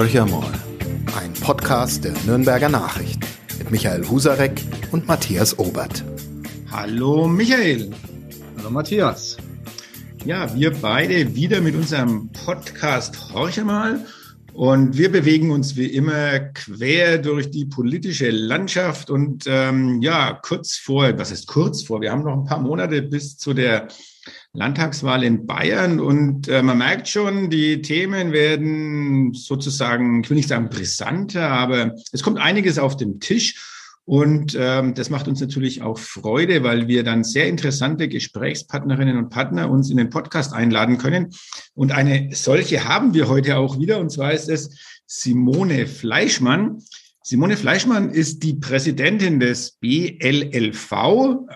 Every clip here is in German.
Horcher mal, ein Podcast der Nürnberger Nachrichten mit Michael Husarek und Matthias Obert. Hallo Michael. Hallo Matthias. Ja, wir beide wieder mit unserem Podcast Horcher mal und wir bewegen uns wie immer quer durch die politische Landschaft und ähm, ja, kurz vor, was ist kurz vor? Wir haben noch ein paar Monate bis zu der Landtagswahl in Bayern und äh, man merkt schon, die Themen werden sozusagen, ich will nicht sagen brisanter, aber es kommt einiges auf den Tisch. Und ähm, das macht uns natürlich auch Freude, weil wir dann sehr interessante Gesprächspartnerinnen und Partner uns in den Podcast einladen können. Und eine solche haben wir heute auch wieder. Und zwar ist es Simone Fleischmann. Simone Fleischmann ist die Präsidentin des BLLV,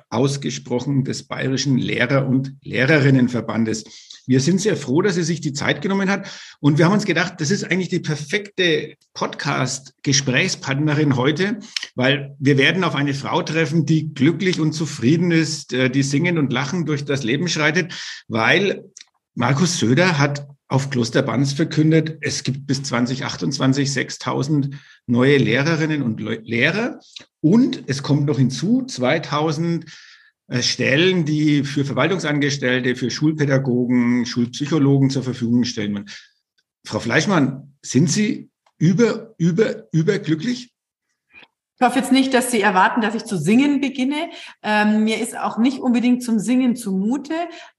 ausgesprochen des Bayerischen Lehrer- und Lehrerinnenverbandes. Wir sind sehr froh, dass sie sich die Zeit genommen hat. Und wir haben uns gedacht, das ist eigentlich die perfekte Podcast-Gesprächspartnerin heute, weil wir werden auf eine Frau treffen, die glücklich und zufrieden ist, äh, die singend und lachend durch das Leben schreitet, weil Markus Söder hat auf Klosterbanz verkündet, es gibt bis 2028 6000 neue Lehrerinnen und Lehrer und es kommt noch hinzu 2000 äh, Stellen, die für Verwaltungsangestellte, für Schulpädagogen, Schulpsychologen zur Verfügung stellen. Frau Fleischmann, sind Sie über, über, überglücklich? Ich hoffe jetzt nicht, dass Sie erwarten, dass ich zu singen beginne. Ähm, mir ist auch nicht unbedingt zum Singen zumute.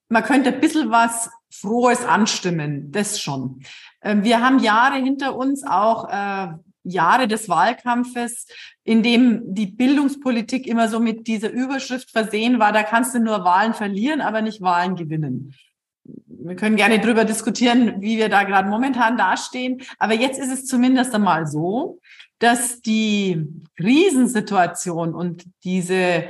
Man könnte ein bisschen was Frohes anstimmen, das schon. Ähm, wir haben Jahre hinter uns, auch äh, Jahre des Wahlkampfes, in dem die Bildungspolitik immer so mit dieser Überschrift versehen war, da kannst du nur Wahlen verlieren, aber nicht Wahlen gewinnen. Wir können gerne drüber diskutieren, wie wir da gerade momentan dastehen. Aber jetzt ist es zumindest einmal so, dass die Krisensituation und diese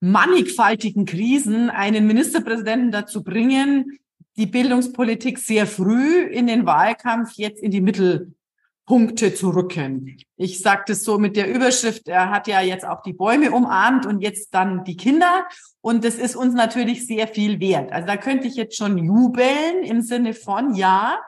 mannigfaltigen Krisen einen Ministerpräsidenten dazu bringen, die Bildungspolitik sehr früh in den Wahlkampf jetzt in die Mittelpunkte zu rücken. Ich sage das so mit der Überschrift, er hat ja jetzt auch die Bäume umarmt und jetzt dann die Kinder. Und das ist uns natürlich sehr viel wert. Also da könnte ich jetzt schon jubeln im Sinne von, ja,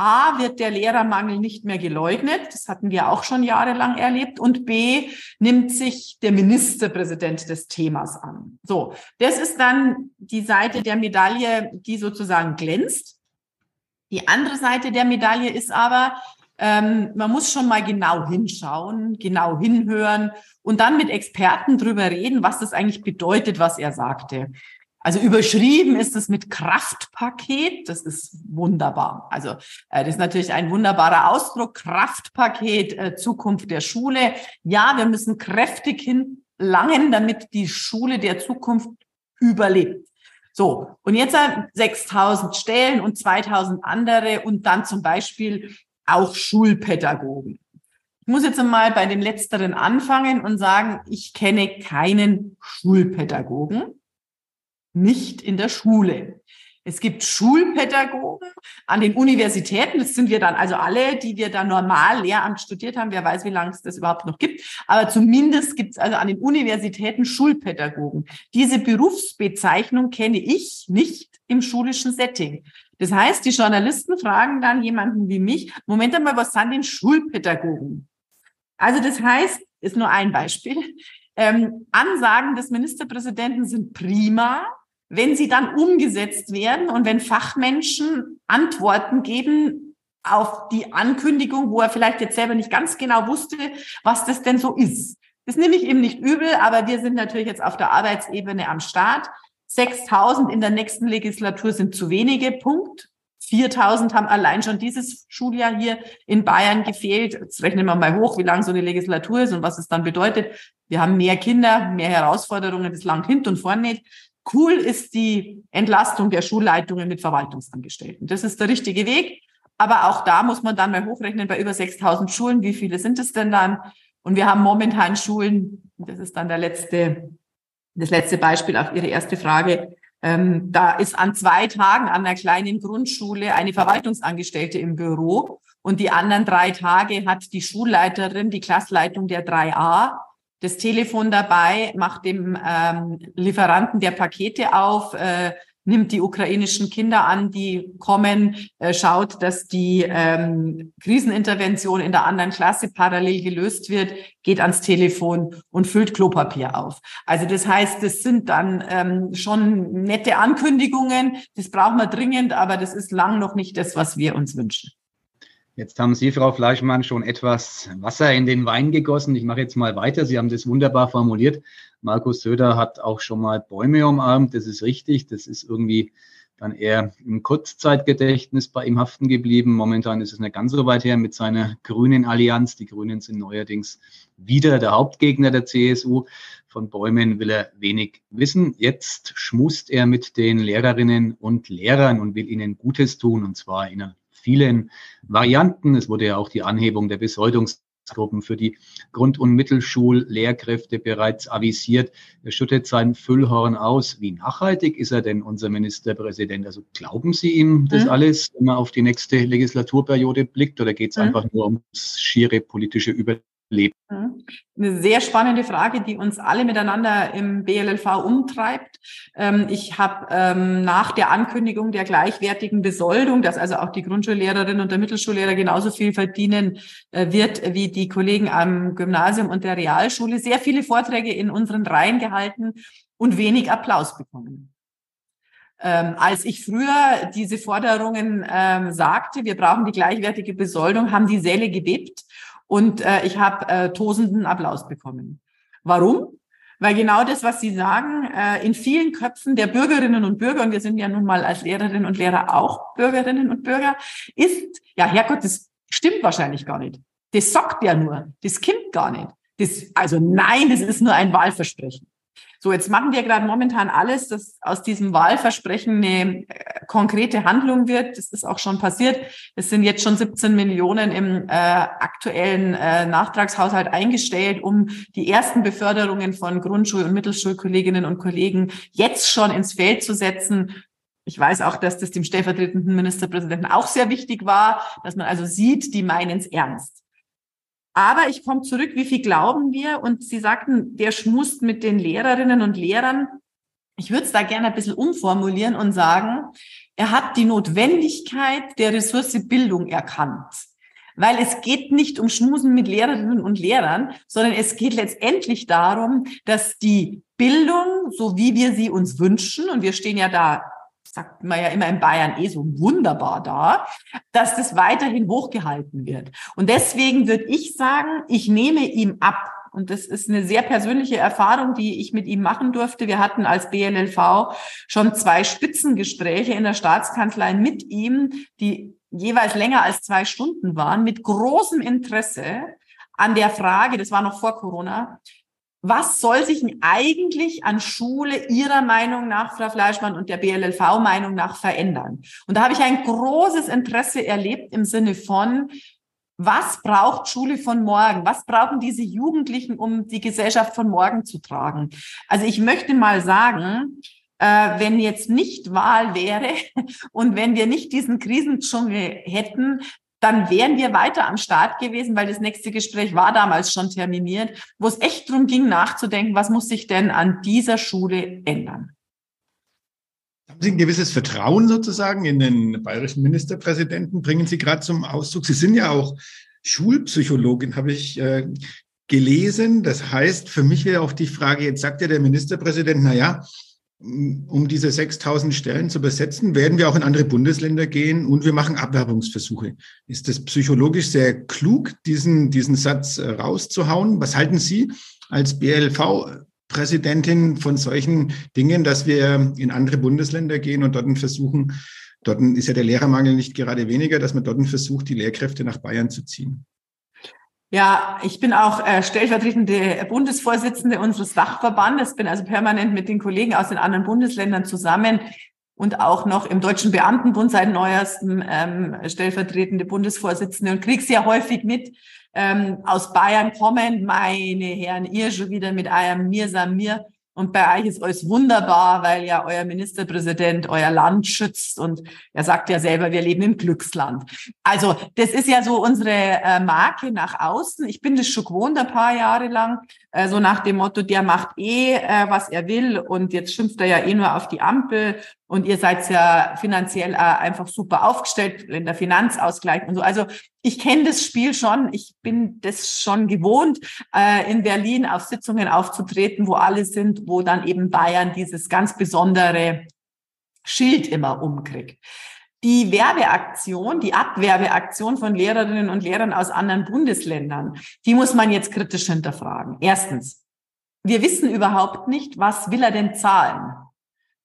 A, wird der Lehrermangel nicht mehr geleugnet. Das hatten wir auch schon jahrelang erlebt. Und B, nimmt sich der Ministerpräsident des Themas an. So, das ist dann die Seite der Medaille, die sozusagen glänzt. Die andere Seite der Medaille ist aber, ähm, man muss schon mal genau hinschauen, genau hinhören und dann mit Experten drüber reden, was das eigentlich bedeutet, was er sagte. Also überschrieben ist es mit Kraftpaket. Das ist wunderbar. Also äh, das ist natürlich ein wunderbarer Ausdruck. Kraftpaket, äh, Zukunft der Schule. Ja, wir müssen kräftig hinlangen, damit die Schule der Zukunft überlebt. So, und jetzt 6000 Stellen und 2000 andere und dann zum Beispiel auch Schulpädagogen. Ich muss jetzt einmal bei den letzteren anfangen und sagen, ich kenne keinen Schulpädagogen nicht in der Schule. Es gibt Schulpädagogen an den Universitäten. Das sind wir dann also alle, die wir da normal Lehramt studiert haben. Wer weiß, wie lange es das überhaupt noch gibt. Aber zumindest gibt es also an den Universitäten Schulpädagogen. Diese Berufsbezeichnung kenne ich nicht im schulischen Setting. Das heißt, die Journalisten fragen dann jemanden wie mich, Moment einmal, was sind denn Schulpädagogen? Also das heißt, ist nur ein Beispiel. Ähm, Ansagen des Ministerpräsidenten sind prima, wenn sie dann umgesetzt werden und wenn Fachmenschen Antworten geben auf die Ankündigung, wo er vielleicht jetzt selber nicht ganz genau wusste, was das denn so ist. Das nehme ich eben nicht übel, aber wir sind natürlich jetzt auf der Arbeitsebene am Start. 6000 in der nächsten Legislatur sind zu wenige, Punkt. 4000 haben allein schon dieses Schuljahr hier in Bayern gefehlt. Jetzt rechnen wir mal hoch, wie lang so eine Legislatur ist und was es dann bedeutet. Wir haben mehr Kinder, mehr Herausforderungen, das langt hinten und vorne nicht. Cool ist die Entlastung der Schulleitungen mit Verwaltungsangestellten. Das ist der richtige Weg. Aber auch da muss man dann mal hochrechnen, bei über 6000 Schulen, wie viele sind es denn dann? Und wir haben momentan Schulen, das ist dann der letzte, das letzte Beispiel auf Ihre erste Frage. Ähm, da ist an zwei Tagen an einer kleinen Grundschule eine Verwaltungsangestellte im Büro und die anderen drei Tage hat die Schulleiterin, die Klassleitung der 3a das Telefon dabei, macht dem ähm, Lieferanten der Pakete auf, äh, nimmt die ukrainischen Kinder an, die kommen, äh, schaut, dass die ähm, Krisenintervention in der anderen Klasse parallel gelöst wird, geht ans Telefon und füllt Klopapier auf. Also das heißt, das sind dann ähm, schon nette Ankündigungen, das brauchen wir dringend, aber das ist lang noch nicht das, was wir uns wünschen. Jetzt haben Sie, Frau Fleischmann, schon etwas Wasser in den Wein gegossen. Ich mache jetzt mal weiter. Sie haben das wunderbar formuliert. Markus Söder hat auch schon mal Bäume umarmt. Das ist richtig. Das ist irgendwie dann eher im Kurzzeitgedächtnis bei ihm haften geblieben. Momentan ist es nicht ganz so weit her mit seiner grünen Allianz. Die Grünen sind neuerdings wieder der Hauptgegner der CSU. Von Bäumen will er wenig wissen. Jetzt schmust er mit den Lehrerinnen und Lehrern und will ihnen Gutes tun, und zwar in einer vielen Varianten. Es wurde ja auch die Anhebung der Besoldungsgruppen für die Grund- und Mittelschullehrkräfte bereits avisiert. Er schüttet sein Füllhorn aus. Wie nachhaltig ist er denn, unser Ministerpräsident? Also glauben Sie ihm das mhm. alles, wenn man auf die nächste Legislaturperiode blickt, oder geht es mhm. einfach nur ums schiere politische Überleben? Leben? Mhm. Eine sehr spannende Frage, die uns alle miteinander im BLLV umtreibt. Ähm, ich habe ähm, nach der Ankündigung der gleichwertigen Besoldung, dass also auch die Grundschullehrerin und der Mittelschullehrer genauso viel verdienen äh, wird wie die Kollegen am Gymnasium und der Realschule, sehr viele Vorträge in unseren Reihen gehalten und wenig Applaus bekommen. Ähm, als ich früher diese Forderungen ähm, sagte, wir brauchen die gleichwertige Besoldung, haben die Säle gebebt und äh, ich habe äh, tosenden Applaus bekommen. Warum? Weil genau das, was Sie sagen, äh, in vielen Köpfen der Bürgerinnen und Bürger, und wir sind ja nun mal als Lehrerinnen und Lehrer auch Bürgerinnen und Bürger, ist, ja Herrgott, das stimmt wahrscheinlich gar nicht. Das sagt ja nur, das kommt gar nicht. Das, also nein, das ist nur ein Wahlversprechen. So, jetzt machen wir gerade momentan alles, dass aus diesem Wahlversprechen eine äh, konkrete Handlung wird. Das ist auch schon passiert. Es sind jetzt schon 17 Millionen im äh, aktuellen äh, Nachtragshaushalt eingestellt, um die ersten Beförderungen von Grundschul- und Mittelschulkolleginnen und Kollegen jetzt schon ins Feld zu setzen. Ich weiß auch, dass das dem stellvertretenden Ministerpräsidenten auch sehr wichtig war, dass man also sieht, die meinen es ernst. Aber ich komme zurück, wie viel glauben wir? Und Sie sagten, der schmust mit den Lehrerinnen und Lehrern. Ich würde es da gerne ein bisschen umformulieren und sagen, er hat die Notwendigkeit der Ressource Bildung erkannt. Weil es geht nicht um Schmusen mit Lehrerinnen und Lehrern, sondern es geht letztendlich darum, dass die Bildung, so wie wir sie uns wünschen, und wir stehen ja da sagt man ja immer in Bayern eh so wunderbar da, dass das weiterhin hochgehalten wird. Und deswegen würde ich sagen, ich nehme ihm ab. Und das ist eine sehr persönliche Erfahrung, die ich mit ihm machen durfte. Wir hatten als BLLV schon zwei Spitzengespräche in der Staatskanzlei mit ihm, die jeweils länger als zwei Stunden waren, mit großem Interesse an der Frage, das war noch vor Corona, was soll sich eigentlich an Schule Ihrer Meinung nach, Frau Fleischmann, und der BLLV Meinung nach verändern? Und da habe ich ein großes Interesse erlebt im Sinne von, was braucht Schule von morgen? Was brauchen diese Jugendlichen, um die Gesellschaft von morgen zu tragen? Also ich möchte mal sagen, äh, wenn jetzt nicht Wahl wäre und wenn wir nicht diesen Krisendschungel hätten, dann wären wir weiter am Start gewesen, weil das nächste Gespräch war damals schon terminiert, wo es echt darum ging, nachzudenken, was muss sich denn an dieser Schule ändern. Haben Sie ein gewisses Vertrauen sozusagen in den bayerischen Ministerpräsidenten? Bringen Sie gerade zum Ausdruck. Sie sind ja auch Schulpsychologin, habe ich äh, gelesen. Das heißt, für mich wäre auch die Frage, jetzt sagt ja der Ministerpräsident, na ja, um diese 6000 Stellen zu besetzen, werden wir auch in andere Bundesländer gehen und wir machen Abwerbungsversuche. Ist das psychologisch sehr klug, diesen, diesen Satz äh, rauszuhauen? Was halten Sie als BLV-Präsidentin von solchen Dingen, dass wir in andere Bundesländer gehen und dort versuchen, dort ist ja der Lehrermangel nicht gerade weniger, dass man dort versucht, die Lehrkräfte nach Bayern zu ziehen? Ja, ich bin auch äh, stellvertretende Bundesvorsitzende unseres Dachverbandes, bin also permanent mit den Kollegen aus den anderen Bundesländern zusammen und auch noch im Deutschen Beamtenbund seit neuestem ähm, stellvertretende Bundesvorsitzende und krieg sehr häufig mit ähm, aus Bayern kommen, meine Herren, ihr schon wieder mit eurem Mir Samir und bei euch ist alles wunderbar, weil ja euer Ministerpräsident euer Land schützt und er sagt ja selber, wir leben im Glücksland. Also das ist ja so unsere äh, Marke nach außen. Ich bin das schon gewohnt ein paar Jahre lang, äh, so nach dem Motto, der macht eh, äh, was er will und jetzt schimpft er ja eh nur auf die Ampel Und ihr seid ja finanziell äh, einfach super aufgestellt in der Finanzausgleich und so. Also ich kenne das Spiel schon. Ich bin das schon gewohnt, äh, in Berlin auf Sitzungen aufzutreten, wo alle sind, wo dann eben Bayern dieses ganz besondere Schild immer umkriegt. Die Werbeaktion, die Abwerbeaktion von Lehrerinnen und Lehrern aus anderen Bundesländern, die muss man jetzt kritisch hinterfragen. Erstens, wir wissen überhaupt nicht, was will er denn zahlen?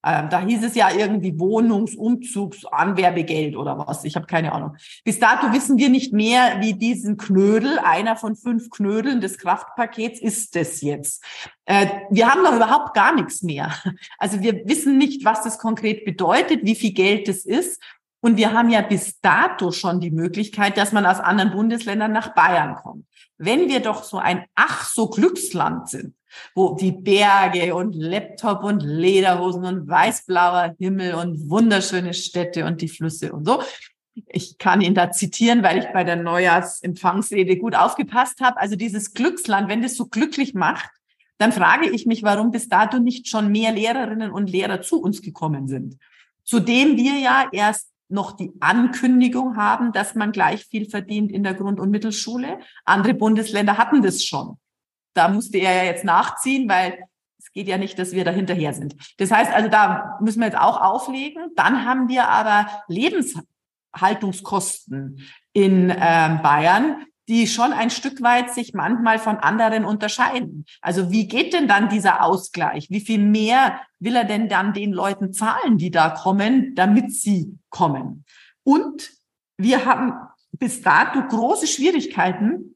Ähm, da hieß es ja irgendwie Wohnungs-, Umzugs-, Anwerbegeld oder was. Ich habe keine Ahnung. Bis dato wissen wir nicht mehr, wie diesen Knödel, einer von fünf Knödeln des Kraftpakets, ist es jetzt. Äh, wir haben noch überhaupt gar nichts mehr. Also wir wissen nicht, was das konkret bedeutet, wie viel Geld es ist. Und wir haben ja bis dato schon die Möglichkeit, dass man aus anderen Bundesländern nach Bayern kommt. Wenn wir doch so ein ach so Glücksland sind, wo die Berge und Laptop und Lederhosen und weißblauer Himmel und wunderschöne Städte und die Flüsse und so. Ich kann ihn da zitieren, weil ich bei der Neujahrsempfangsrede gut aufgepasst habe. Also dieses Glücksland, wenn das so glücklich macht, dann frage ich mich, warum bis dato nicht schon mehr Lehrerinnen und Lehrer zu uns gekommen sind. Zudem wir ja erst noch die Ankündigung haben, dass man gleich viel verdient in der Grund- und Mittelschule. Andere Bundesländer hatten das schon. Da musste er ja jetzt nachziehen, weil es geht ja nicht, dass wir da hinterher sind. Das heißt also, da müssen wir jetzt auch auflegen. Dann haben wir aber Lebenshaltungskosten in ähm, Bayern, die schon ein Stück weit sich manchmal von anderen unterscheiden. Also wie geht denn dann dieser Ausgleich? Wie viel mehr will er denn dann den Leuten zahlen, die da kommen, damit sie kommen? Und wir haben bis dato große Schwierigkeiten,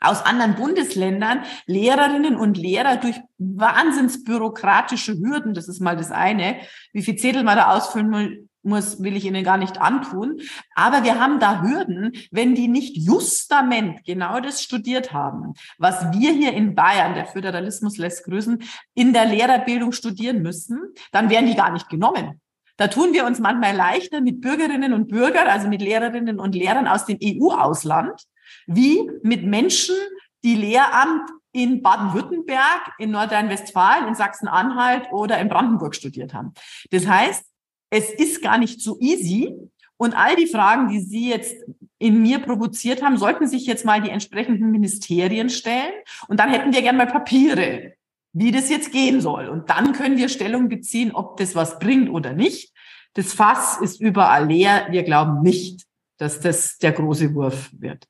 aus anderen Bundesländern Lehrerinnen und Lehrer durch wahnsinnsbürokratische Hürden, das ist mal das eine, wie viel Zettel man da ausfüllen muss, will ich Ihnen gar nicht antun. Aber wir haben da Hürden, wenn die nicht justament genau das studiert haben, was wir hier in Bayern, der Föderalismus lässt grüßen, in der Lehrerbildung studieren müssen, dann werden die gar nicht genommen. Da tun wir uns manchmal leichter mit Bürgerinnen und Bürgern, also mit Lehrerinnen und Lehrern aus dem EU-Ausland, wie mit Menschen, die Lehramt in Baden-Württemberg, in Nordrhein-Westfalen, in Sachsen-Anhalt oder in Brandenburg studiert haben. Das heißt, es ist gar nicht so easy. Und all die Fragen, die Sie jetzt in mir provoziert haben, sollten sich jetzt mal die entsprechenden Ministerien stellen. Und dann hätten wir gerne mal Papiere, wie das jetzt gehen soll. Und dann können wir Stellung beziehen, ob das was bringt oder nicht. Das Fass ist überall leer. Wir glauben nicht, dass das der große Wurf wird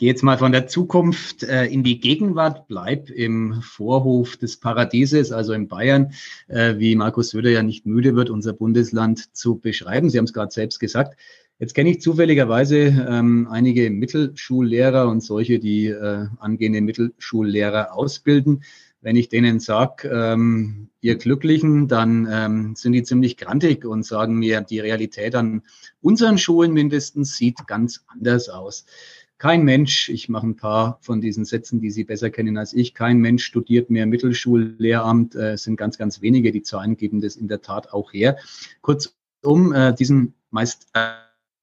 gehe jetzt mal von der Zukunft äh, in die Gegenwart, bleib im Vorhof des Paradieses, also in Bayern, äh, wie Markus Söder ja nicht müde wird, unser Bundesland zu beschreiben. Sie haben es gerade selbst gesagt. Jetzt kenne ich zufälligerweise ähm, einige Mittelschullehrer und solche, die äh, angehende Mittelschullehrer ausbilden. Wenn ich denen sage, ähm, ihr Glücklichen, dann ähm, sind die ziemlich grantig und sagen mir, die Realität an unseren Schulen mindestens sieht ganz anders aus. Kein Mensch, ich mache ein paar von diesen Sätzen, die Sie besser kennen als ich, kein Mensch studiert mehr Mittelschullehramt, äh, es sind ganz, ganz wenige, die Zahlen geben das in der Tat auch her. Kurzum, äh, diesen meist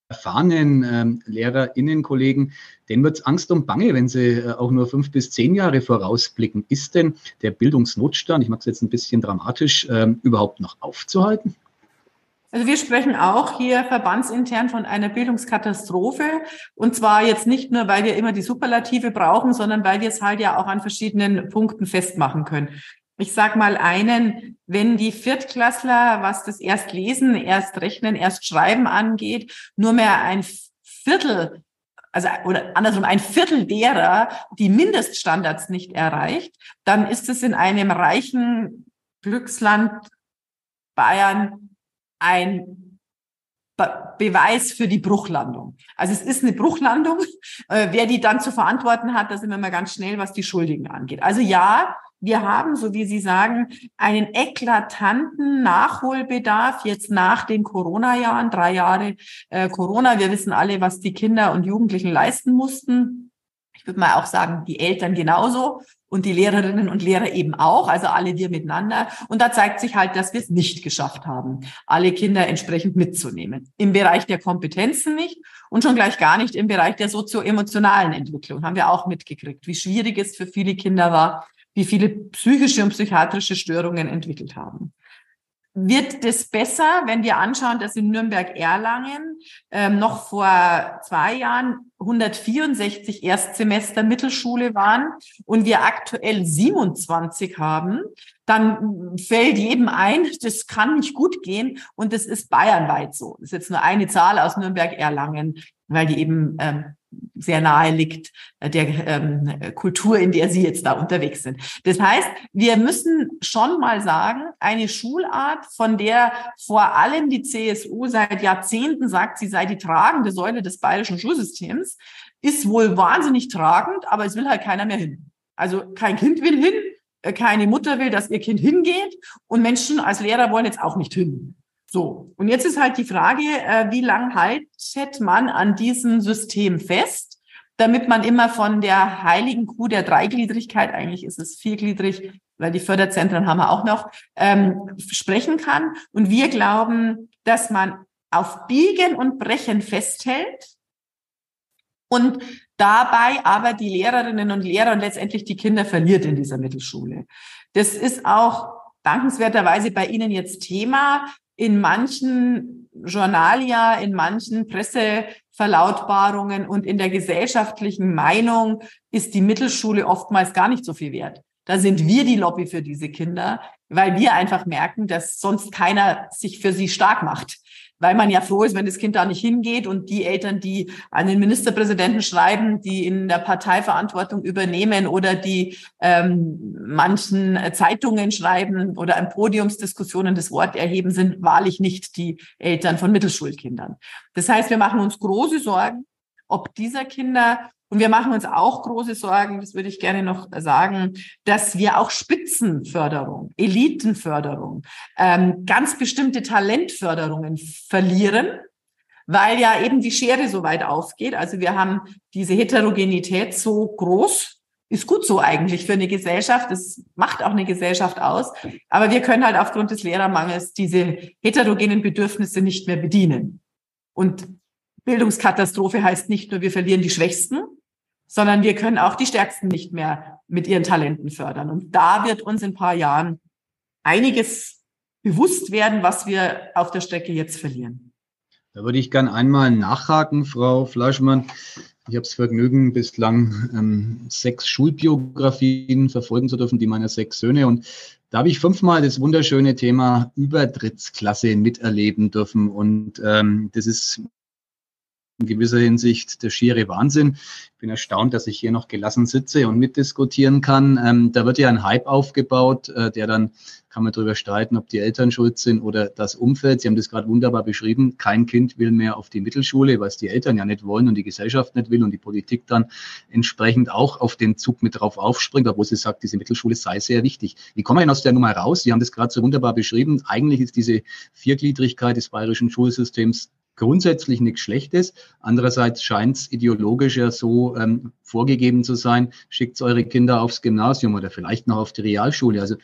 erfahrenen ähm, LehrerInnen-Kollegen, denen wird es Angst und Bange, wenn sie äh, auch nur fünf bis zehn Jahre vorausblicken. Ist denn der Bildungsnotstand, ich mache es jetzt ein bisschen dramatisch, ähm, überhaupt noch aufzuhalten? Also wir sprechen auch hier verbandsintern von einer Bildungskatastrophe. Und zwar jetzt nicht nur, weil wir immer die Superlative brauchen, sondern weil wir es halt ja auch an verschiedenen Punkten festmachen können. Ich sag mal einen, wenn die Viertklässler, was das erst lesen, erst rechnen, erst schreiben angeht, nur mehr ein Viertel also oder andersrum ein Viertel derer die Mindeststandards nicht erreicht, dann ist es in einem reichen Glücksland Bayern ein Be Beweis für die Bruchlandung. Also es ist eine Bruchlandung. Äh, wer die dann zu verantworten hat, da sind wir mal ganz schnell, was die Schuldigen angeht. Also ja, wir haben, so wie Sie sagen, einen eklatanten Nachholbedarf jetzt nach den Corona-Jahren, drei Jahre äh, Corona. Wir wissen alle, was die Kinder und Jugendlichen leisten mussten. Ich würde mal auch sagen, die Eltern genauso und die Lehrerinnen und Lehrer eben auch, also alle wir miteinander. Und da zeigt sich halt, dass wir es nicht geschafft haben, alle Kinder entsprechend mitzunehmen. Im Bereich der Kompetenzen nicht und schon gleich gar nicht im Bereich der sozioemotionalen Entwicklung. Haben wir auch mitgekriegt, wie schwierig es für viele Kinder war, wie viele psychische und psychiatrische Störungen entwickelt haben. Wird das besser, wenn wir anschauen, dass in Nürnberg-Erlangen ähm, noch vor zwei Jahren 164 Erstsemester Mittelschule waren und wir aktuell 27 haben, dann fällt jedem ein, das kann nicht gut gehen und das ist bayernweit so. Das ist jetzt nur eine Zahl aus Nürnberg-Erlangen, weil die eben ähm, sehr nahe liegt äh, der ähm, Kultur, in der Sie jetzt da unterwegs sind. Das heißt, wir müssen schon mal sagen, eine Schulart, von der vor allem die CSU seit Jahrzehnten sagt, sie sei die tragende Säule des bayerischen Schulsystems, ist wohl wahnsinnig tragend, aber es will halt keiner mehr hin. Also kein Kind will hin, äh, keine Mutter will, dass ihr Kind hingeht und Menschen als Lehrer wollen jetzt auch nicht hin. So, und jetzt ist halt die Frage, äh, wie lang haltet man an diesem System fest, damit man immer von der heiligen Kuh der Dreigliedrigkeit, eigentlich ist es viergliedrig, weil die Förderzentren haben wir auch noch, ähm, sprechen kann. Und wir glauben, dass man auf Biegen und Brechen festhält und dabei aber die Lehrerinnen und Lehrer und letztendlich die Kinder verliert in dieser Mittelschule. Das ist auch dankenswerterweise bei Ihnen jetzt Thema in manchen Journalia, in manchen Presseverlautbarungen und in der gesellschaftlichen Meinung ist die Mittelschule oftmals gar nicht so viel wert. Da sind wir die Lobby für diese Kinder, weil wir einfach merken, dass sonst keiner sich für sie stark macht weil man ja froh ist, wenn das Kind da nicht hingeht und die Eltern, die an den Ministerpräsidenten schreiben, die in der Parteiverantwortung übernehmen oder die ähm, manchen Zeitungen schreiben oder in Podiumsdiskussionen das Wort erheben, sind wahrlich nicht die Eltern von Mittelschulkindern. Das heißt, wir machen uns große Sorgen, ob dieser Kinder und wir machen uns auch große Sorgen, das würde ich gerne noch sagen, dass wir auch Spitzenförderung, Elitenförderung, ähm, ganz bestimmte Talentförderungen verlieren, weil ja eben die Schere so weit aufgeht. Also wir haben diese Heterogenität so groß, ist gut so eigentlich für eine Gesellschaft. Das macht auch eine Gesellschaft aus. Aber wir können halt aufgrund des Lehrermangels diese heterogenen Bedürfnisse nicht mehr bedienen. Und Bildungskatastrophe heißt nicht nur, wir verlieren die Schwächsten, sondern wir können auch die Stärksten nicht mehr mit ihren Talenten fördern. Und da wird uns in ein paar Jahren einiges bewusst werden, was wir auf der Strecke jetzt verlieren. Da würde ich gern einmal nachhaken, Frau Fleischmann. Ich habe das Vergnügen, bislang ähm, sechs Schulbiografien verfolgen zu dürfen, die meiner sechs Söhne. Und da habe ich fünfmal das wunderschöne Thema Übertrittsklasse miterleben dürfen. Und ähm, das ist in gewisser Hinsicht der schiere Wahnsinn. Ich bin erstaunt, dass ich hier noch gelassen sitze und mitdiskutieren kann. Ähm, da wird ja ein Hype aufgebaut, äh, der dann kann man darüber streiten, ob die Eltern schuld sind oder das Umfeld. Sie haben das gerade wunderbar beschrieben. Kein Kind will mehr auf die Mittelschule, was die Eltern ja nicht wollen und die Gesellschaft nicht will und die Politik dann entsprechend auch auf den Zug mit drauf aufspringt, obwohl sie sagt, diese Mittelschule sei sehr wichtig. Wie kommen wir denn aus der Nummer raus? Sie haben das gerade so wunderbar beschrieben. Eigentlich ist diese Viergliedrigkeit des bayerischen Schulsystems grundsätzlich nichts Schlechtes. Andererseits scheint es ideologisch ja so ähm, vorgegeben zu sein, schickt eure Kinder aufs Gymnasium oder vielleicht noch auf die Realschule. Also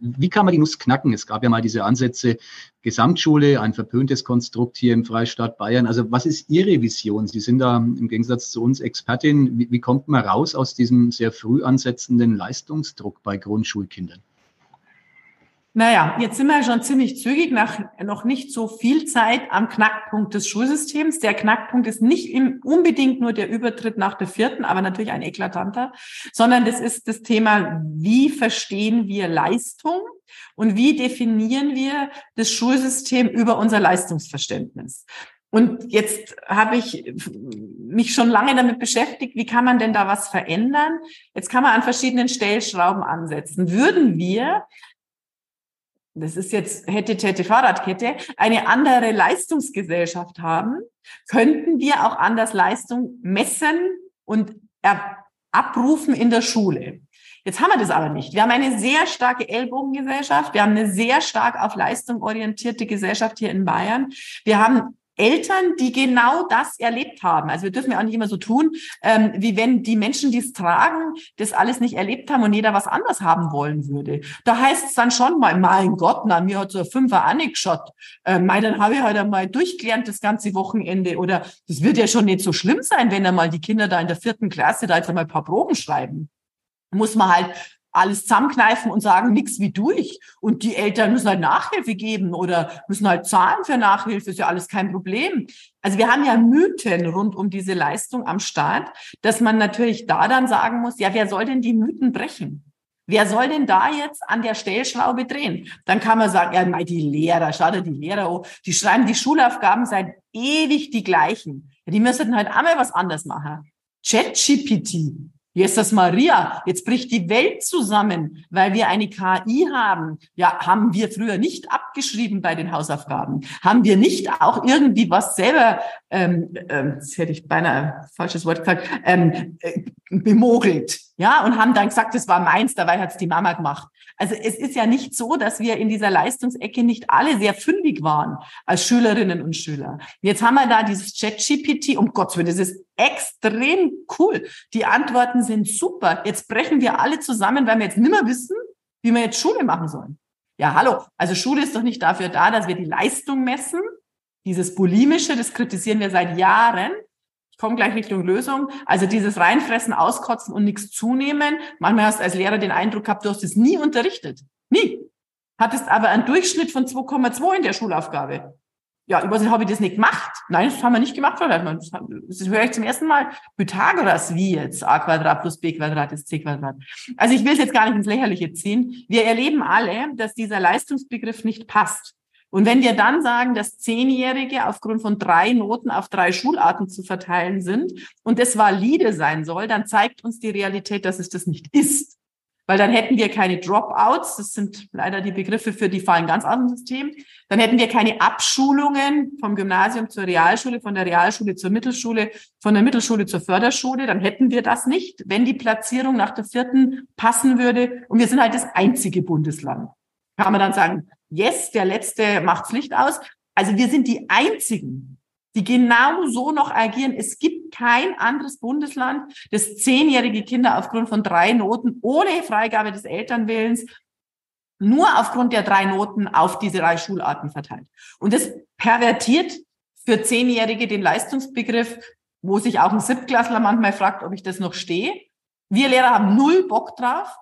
wie, kann man die Nuss knacken? Es gab ja mal diese Ansätze, Gesamtschule, ein verpöntes Konstrukt hier im Freistaat Bayern. Also was ist Ihre Vision? Sie sind da im Gegensatz zu uns Expertin. Wie, wie kommt man raus aus diesem sehr früh ansetzenden Leistungsdruck bei Grundschulkindern? Naja, jetzt sind wir schon ziemlich zügig nach noch nicht so viel Zeit am Knackpunkt des Schulsystems. Der Knackpunkt ist nicht unbedingt nur der Übertritt nach der vierten, aber natürlich ein eklatanter, sondern das ist das Thema, wie verstehen wir Leistung und wie definieren wir das Schulsystem über unser Leistungsverständnis. Und jetzt habe ich mich schon lange damit beschäftigt, wie kann man denn da was verändern? Jetzt kann man an verschiedenen Stellschrauben ansetzen. Würden wir das ist jetzt hätte, hätte, Fahrradkette, eine andere Leistungsgesellschaft haben, könnten wir auch anders Leistung messen und abrufen in der Schule. Jetzt haben wir das aber nicht. Wir haben eine sehr starke Ellbogengesellschaft. Wir haben eine sehr stark auf Leistung orientierte Gesellschaft hier in Bayern. Wir haben Eltern, die genau das erlebt haben. Also wir dürfen ja auch nicht immer so tun, ähm, wie wenn die Menschen, die es tragen, das alles nicht erlebt haben und jeder was anders haben wollen würde. Da heißt es dann schon mal, mein Gott, na, mir hat so ein Fünfer angeschaut. Ähm, dann habe ich halt einmal durchgelernt das ganze Wochenende. Oder das wird ja schon nicht so schlimm sein, wenn einmal die Kinder da in der vierten Klasse da jetzt einmal ein paar Proben schreiben. Muss man halt alles zusammenkneifen und sagen, nix wie durch. Und die Eltern müssen halt Nachhilfe geben oder müssen halt zahlen für Nachhilfe, ist ja alles kein Problem. Also wir haben ja Mythen rund um diese Leistung am Start, dass man natürlich da dann sagen muss, ja, wer soll denn die Mythen brechen? Wer soll denn da jetzt an der Stellschraube drehen? Dann kann man sagen, ja, die Lehrer, schau dir die Lehrer an, die schreiben die Schulaufgaben seit ewig die gleichen. Ja, die müssten halt einmal was anders machen. ChatGPT, Jesus Maria, jetzt bricht die Welt zusammen, weil wir eine KI haben. Ja, haben wir früher nicht abgeschrieben bei den Hausaufgaben? Haben wir nicht auch irgendwie was selber, ähm, ähm, das hätte ich beinahe falsches Wort gesagt, ähm, äh, bemogelt? Ja, und haben dann gesagt, das war meins, dabei hat's die Mama gemacht. Also es ist ja nicht so, dass wir in dieser Leistungsecke nicht alle sehr fündig waren als Schülerinnen und Schüler. Jetzt haben wir da dieses Chat-GPT, um Gottes Willen, das ist extrem cool. Die Antworten sind super. Jetzt brechen wir alle zusammen, weil wir jetzt nimmer wissen, wie wir jetzt Schule machen sollen. Ja, hallo. Also Schule ist doch nicht dafür da, dass wir die Leistung messen. Dieses Bulimische, das kritisieren wir seit Jahren. Ich komme gleich Richtung Lösung. Also dieses Reinfressen, Auskotzen und nichts zunehmen. Manchmal hast du als Lehrer den Eindruck gehabt, du hast es nie unterrichtet. Nie. Hattest aber einen Durchschnitt von 2,2 in der Schulaufgabe. Ja, nicht, habe ich das nicht gemacht? Nein, das haben wir nicht gemacht. Das, das höre ich zum ersten Mal. Pythagoras, wie jetzt? a Quadrat plus b Quadrat ist c Quadrat. Also ich will es jetzt gar nicht ins Lächerliche ziehen. Wir erleben alle, dass dieser Leistungsbegriff nicht passt. Und wenn wir dann sagen, dass Zehnjährige aufgrund von drei Noten auf drei Schularten zu verteilen sind und das valide sein soll, dann zeigt uns die Realität, dass es das nicht ist. Weil dann hätten wir keine Dropouts, das sind leider die Begriffe für die fallen ganz aus dem System. Dann hätten wir keine Abschulungen vom Gymnasium zur Realschule, von der Realschule zur Mittelschule, von der Mittelschule zur Förderschule. Dann hätten wir das nicht, wenn die Platzierung nach der vierten passen würde. Und wir sind halt das einzige Bundesland. Kann man dann sagen, yes, der letzte macht's Licht aus. Also wir sind die einzigen, die genau so noch agieren. Es gibt kein anderes Bundesland, das zehnjährige Kinder aufgrund von drei Noten ohne Freigabe des Elternwillens nur aufgrund der drei Noten auf diese drei Schularten verteilt. Und das pervertiert für Zehnjährige den Leistungsbegriff, wo sich auch ein Siebtklässler manchmal fragt, ob ich das noch stehe. Wir Lehrer haben null Bock drauf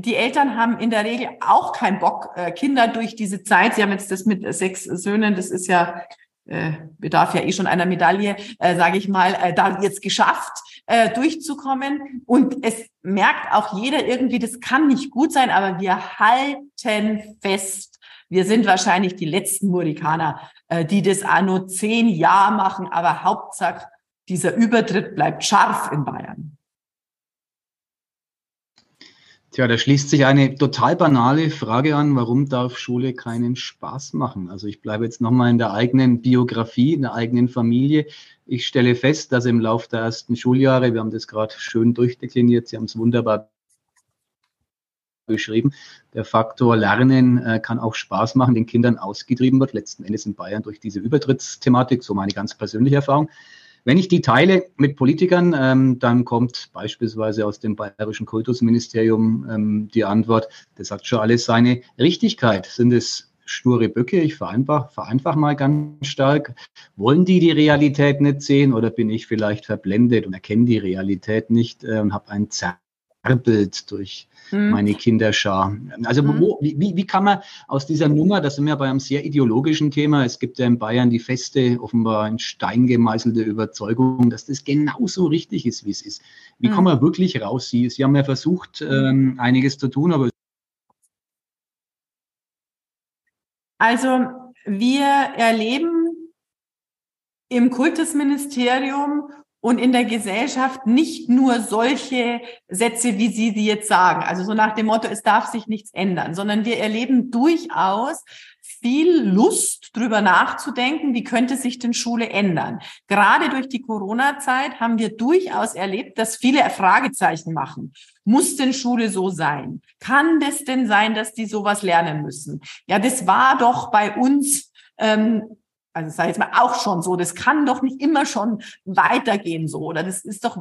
die Eltern haben in der Regel auch keinen Bock, äh, Kinder durch diese Zeit, sie haben jetzt das mit sechs Söhnen, das ist ja, äh, bedarf ja eh schon einer Medaille, äh, sage ich mal, äh, da jetzt geschafft, äh, durchzukommen. Und es merkt auch jeder irgendwie, das kann nicht gut sein, aber wir halten fest. Wir sind wahrscheinlich die letzten Murikaner, äh, die das nur zehn Jahre machen, aber Hauptsache, dieser Übertritt bleibt scharf in Bayern. Tja, da schließt sich eine total banale Frage an, warum darf Schule keinen Spaß machen? Also ich bleibe jetzt nochmal in der eigenen Biografie, in der eigenen Familie. Ich stelle fest, dass im Laufe der ersten Schuljahre, wir haben das gerade schön durchdekliniert, Sie haben es wunderbar beschrieben, der Faktor Lernen äh, kann auch Spaß machen, den Kindern ausgetrieben wird, letzten Endes in Bayern durch diese Übertrittsthematik, so meine ganz persönliche Erfahrung. Wenn ich die teile mit Politikern, ähm, dann kommt beispielsweise aus dem Bayerischen Kultusministerium ähm, die Antwort, das hat schon alles seine Richtigkeit. Sind es sture Böcke? Ich vereinfach, vereinfach mal ganz stark. Wollen die die Realität nicht sehen oder bin ich vielleicht verblendet und erkenne die Realität nicht äh, und habe ein Zerrbild durch mhm. meine Kinderschar. Also mhm. wo, wie, wie kann man aus dieser Nummer, das sind wir bei einem sehr ideologischen Thema, es gibt ja in Bayern die feste, offenbar in Stein gemeißelte Überzeugung, dass das genauso richtig ist, wie es ist. Wie mhm. kann man wirklich raus? Sie, Sie haben ja versucht, ähm, einiges zu tun, aber also wir erleben im Kultusministerium und in der Gesellschaft nicht nur solche Sätze, wie Sie sie jetzt sagen, also so nach dem Motto, es darf sich nichts ändern, sondern wir erleben durchaus viel Lust, drüber nachzudenken, wie könnte sich denn Schule ändern. Gerade durch die Corona-Zeit haben wir durchaus erlebt, dass viele Fragezeichen machen. Muss denn Schule so sein? Kann das denn sein, dass die sowas lernen müssen? Ja, das war doch bei uns ähm, also sage jetzt mal auch schon so, das kann doch nicht immer schon weitergehen so oder das ist doch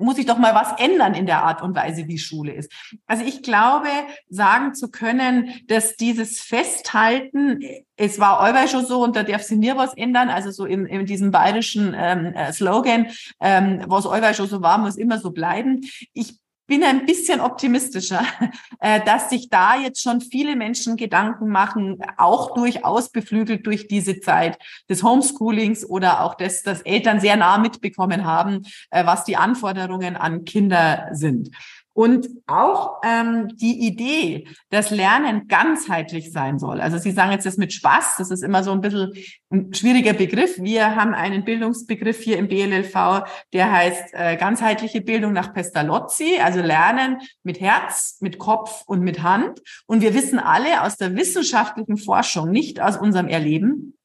muss ich doch mal was ändern in der Art und Weise, wie Schule ist. Also ich glaube, sagen zu können, dass dieses Festhalten, es war euer schon so und da darf sich mir was ändern, also so in, in diesem bayerischen ähm, äh, Slogan, ähm, was euer schon so war, muss immer so bleiben. Ich bin ein bisschen optimistischer, äh, dass sich da jetzt schon viele Menschen Gedanken machen, auch durchaus beflügelt durch diese Zeit des Homeschoolings oder auch des, dass Eltern sehr nah mitbekommen haben, äh, was die Anforderungen an Kinder sind. Und auch ähm, die Idee, dass Lernen ganzheitlich sein soll. Also Sie sagen jetzt das mit Spaß, das ist immer so ein bisschen ein schwieriger Begriff. Wir haben einen Bildungsbegriff hier im BLLV, der heißt äh, ganzheitliche Bildung nach Pestalozzi, also Lernen mit Herz, mit Kopf und mit Hand. Und wir wissen alle aus der wissenschaftlichen Forschung, nicht aus unserem Erleben,